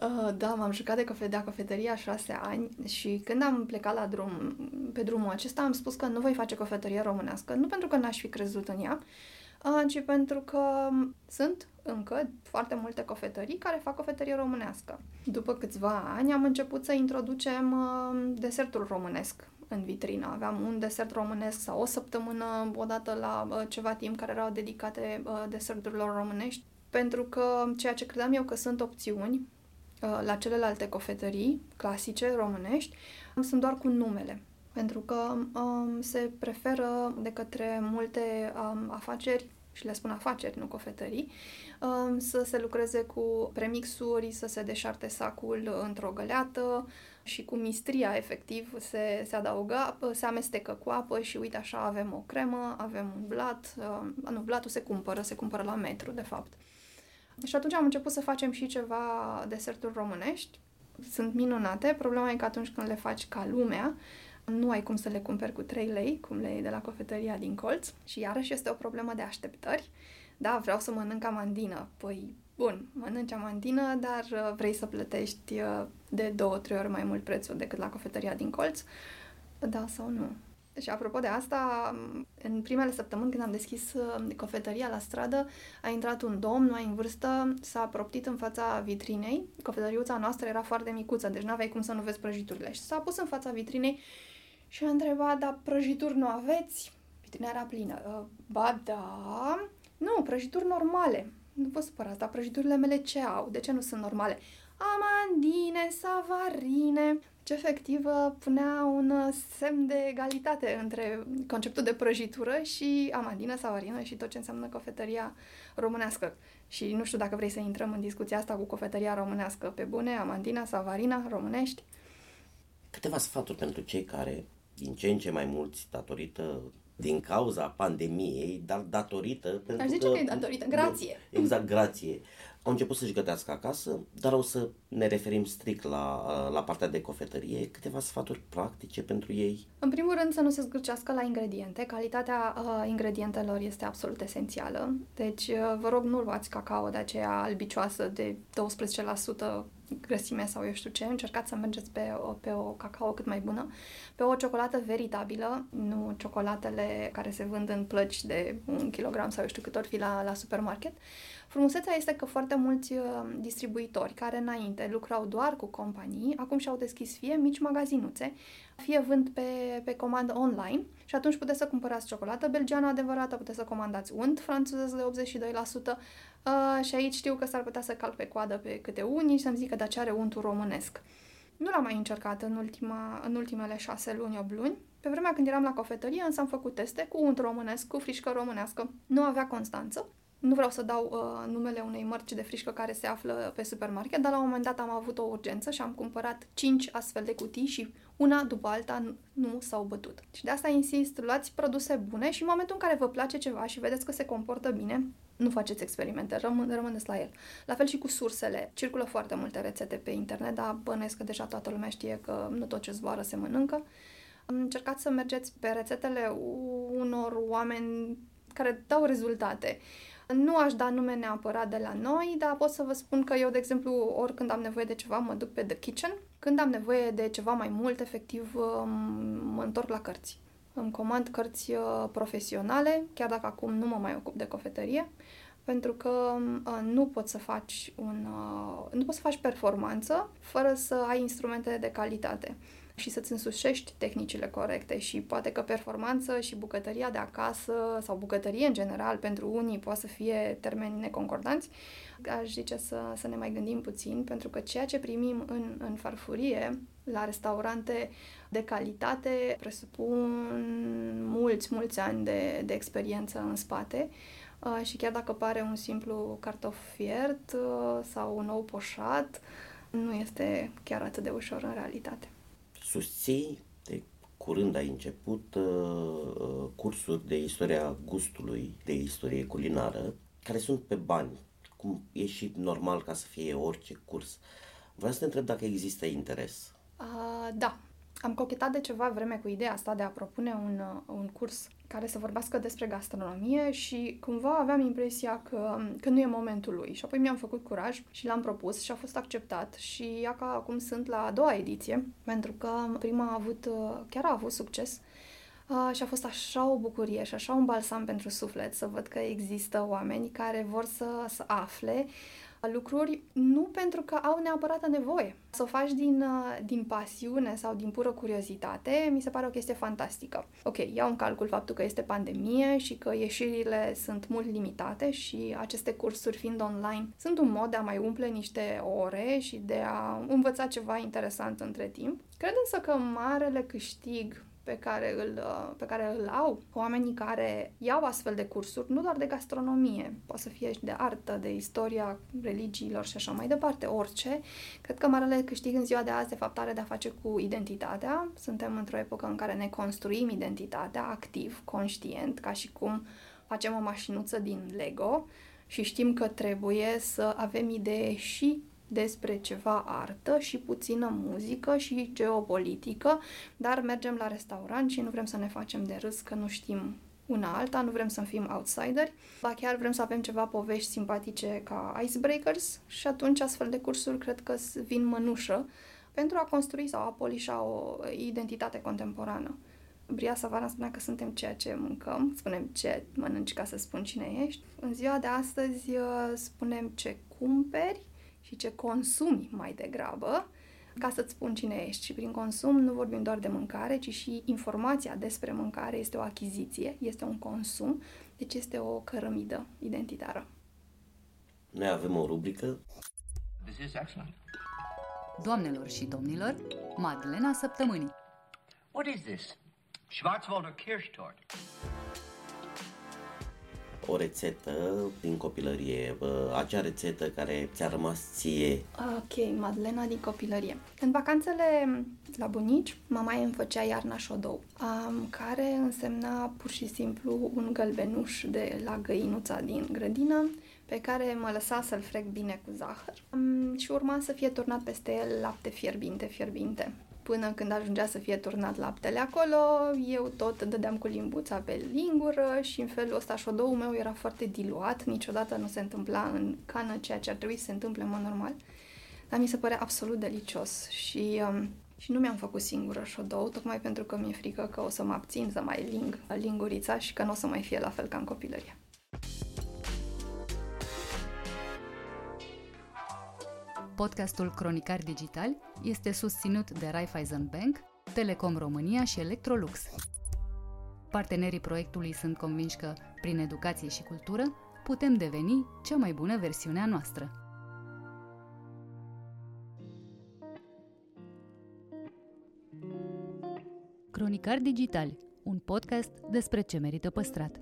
Uh, da, m-am jucat de cofe- de cofetăria șase ani și când am plecat la drum, pe drumul acesta am spus că nu voi face cofetărie românească, nu pentru că n-aș fi crezut în ea, uh, ci pentru că sunt încă foarte multe cofetării care fac cofetărie românească. După câțiva ani am început să introducem uh, desertul românesc în vitrină. Aveam un desert românesc sau o săptămână, odată la uh, ceva timp, care erau dedicate uh, deserturilor românești, pentru că ceea ce credeam eu că sunt opțiuni uh, la celelalte cofetării clasice românești sunt doar cu numele. Pentru că um, se preferă de către multe um, afaceri și le spun afaceri, nu cofetării, um, să se lucreze cu premixuri, să se deșarte sacul într-o găleată și cu mistria, efectiv, se, se adaugă apă, se amestecă cu apă și uite așa avem o cremă, avem un blat, uh, nu, blatul se cumpără, se cumpără la metru, de fapt. Și atunci am început să facem și ceva deserturi românești. Sunt minunate, problema e că atunci când le faci ca lumea, nu ai cum să le cumperi cu 3 lei, cum le iei de la cofetăria din colț. Și iarăși este o problemă de așteptări. Da, vreau să mănânc amandină. Păi, bun, mănânci amandină, dar vrei să plătești de două, trei ori mai mult prețul decât la cofetăria din colț. Da sau nu? Și apropo de asta, în primele săptămâni când am deschis cofetăria la stradă, a intrat un domn mai în vârstă, s-a proptit în fața vitrinei. Cofetăriuța noastră era foarte micuță, deci nu aveai cum să nu vezi prăjiturile. Și s-a pus în fața vitrinei și a întrebat, dar prăjituri nu aveți? Vitrina era plină. Ba da, nu, prăjituri normale. Nu vă supărați, dar prăjiturile mele ce au? De ce nu sunt normale? Amandine, savarine. Ce efectiv punea un semn de egalitate între conceptul de prăjitură și amandină, savarină și tot ce înseamnă cofetăria românească. Și nu știu dacă vrei să intrăm în discuția asta cu cofetăria românească pe bune, amandina, savarina, românești. Câteva sfaturi pentru cei care, din ce în ce mai mulți, datorită din cauza pandemiei, dar datorită... Aș zice că, că e datorită, grație. Exact, grație. Au început să-și gătească acasă, dar o să ne referim strict la, la partea de cofetărie. Câteva sfaturi practice pentru ei? În primul rând să nu se zgârcească la ingrediente. Calitatea uh, ingredientelor este absolut esențială. Deci uh, vă rog nu luați cacao de aceea albicioasă de 12% grăsime sau eu știu ce, încercați să mergeți pe o, pe o cacao cât mai bună, pe o ciocolată veritabilă, nu ciocolatele care se vând în plăci de un kilogram sau eu știu cât ori fi la, la supermarket. Frumusețea este că foarte mulți uh, distribuitori care înainte lucrau doar cu companii, acum și-au deschis fie mici magazinuțe, fie vând pe, pe comandă online și atunci puteți să cumpărați ciocolată belgeană adevărată, puteți să comandați unt francez de 82%, uh, și aici știu că s-ar putea să calc pe coadă pe câte unii și să-mi zică de ce are untul românesc. Nu l-am mai încercat în, ultima, în ultimele șase luni, 8 luni. Pe vremea când eram la cofetărie, însă am făcut teste cu unt românesc, cu frișcă românească. Nu avea constanță. Nu vreau să dau uh, numele unei mărci de frișcă care se află pe supermarket, dar la un moment dat am avut o urgență și am cumpărat 5 astfel de cutii și una după alta nu s-au bătut. Și de asta insist, luați produse bune și în momentul în care vă place ceva și vedeți că se comportă bine, nu faceți experimente, rămân, rămâneți la el. La fel și cu sursele. Circulă foarte multe rețete pe internet, dar bănuiesc că deja toată lumea știe că nu tot ce zboară se mănâncă. Încercați să mergeți pe rețetele unor oameni care dau rezultate. Nu aș da nume neapărat de la noi, dar pot să vă spun că eu, de exemplu, oricând am nevoie de ceva, mă duc pe The Kitchen. Când am nevoie de ceva mai mult, efectiv, mă întorc la cărți. Îmi comand cărți uh, profesionale, chiar dacă acum nu mă mai ocup de cofetărie, pentru că uh, nu poți să faci un, uh, nu poți să faci performanță fără să ai instrumente de calitate și să-ți însușești tehnicile corecte și poate că performanță și bucătăria de acasă sau bucătărie în general pentru unii poate să fie termeni neconcordanți, aș zice să, să ne mai gândim puțin pentru că ceea ce primim în, în farfurie la restaurante de calitate presupun mulți, mulți ani de, de experiență în spate. Uh, și chiar dacă pare un simplu cartof fiert uh, sau un ou poșat, nu este chiar atât de ușor în realitate susții, de curând ai început uh, uh, cursuri de istoria gustului, de istorie culinară, care sunt pe bani, cum e și normal ca să fie orice curs. Vreau să te întreb dacă există interes. Uh, da, am cochetat de ceva vreme cu ideea asta de a propune un, uh, un curs care să vorbească despre gastronomie și cumva aveam impresia că, că nu e momentul lui. Și apoi mi-am făcut curaj și l-am propus și a fost acceptat și ia ca acum sunt la a doua ediție, pentru că prima a avut, uh, chiar a avut succes Uh, și a fost așa o bucurie și așa un balsam pentru suflet să văd că există oameni care vor să, să afle lucruri nu pentru că au neapărat nevoie. Să o faci din, uh, din pasiune sau din pură curiozitate, mi se pare o chestie fantastică. Ok, iau în calcul faptul că este pandemie și că ieșirile sunt mult limitate și aceste cursuri fiind online sunt un mod de a mai umple niște ore și de a învăța ceva interesant între timp. Cred însă că marele câștig pe care, îl, uh, pe care îl au oamenii care iau astfel de cursuri, nu doar de gastronomie, poate să fie și de artă, de istoria religiilor și așa mai departe, orice. Cred că marele câștig în ziua de azi, de fapt, are de-a face cu identitatea. Suntem într-o epocă în care ne construim identitatea activ, conștient, ca și cum facem o mașinuță din Lego și știm că trebuie să avem idee și despre ceva artă și puțină muzică și geopolitică, dar mergem la restaurant și nu vrem să ne facem de râs că nu știm una alta, nu vrem să fim outsideri, dar chiar vrem să avem ceva povești simpatice ca icebreakers și atunci astfel de cursuri cred că vin mănușă pentru a construi sau a polișa o identitate contemporană. Bria Savana spunea că suntem ceea ce mâncăm, spunem ce mănânci ca să spun cine ești. În ziua de astăzi uh, spunem ce cumperi și ce consumi mai degrabă, ca să-ți spun cine ești. Și prin consum nu vorbim doar de mâncare, ci și informația despre mâncare este o achiziție, este un consum, deci este o cărămidă identitară. Noi avem o rubrică. This is excellent. Doamnelor și domnilor, Madlena Săptămânii. What is this? Schwarzwälder Kirschtort o rețetă din copilărie, acea rețetă care ți-a rămas ție. Ok, Madlena din copilărie. În vacanțele la bunici, mama îmi făcea iarna șodou, um, care însemna pur și simplu un gălbenuș de la găinuța din grădină, pe care mă lăsa să-l frec bine cu zahăr um, și urma să fie turnat peste el lapte fierbinte, fierbinte până când ajungea să fie turnat laptele acolo, eu tot dădeam cu limbuța pe lingură și în felul ăsta șodoul meu era foarte diluat, niciodată nu se întâmpla în cană ceea ce ar trebui să se întâmple în mod normal. dar mi se pare absolut delicios și, um, și nu mi-am făcut singură șodou, tocmai pentru că mi-e frică că o să mă abțin să mai ling lingurița și că nu o să mai fie la fel ca în copilărie. Podcastul Cronicar Digital este susținut de Raiffeisen Bank, Telecom România și Electrolux. Partenerii proiectului sunt convinși că, prin educație și cultură, putem deveni cea mai bună versiune a noastră. Cronicar Digital, un podcast despre ce merită păstrat.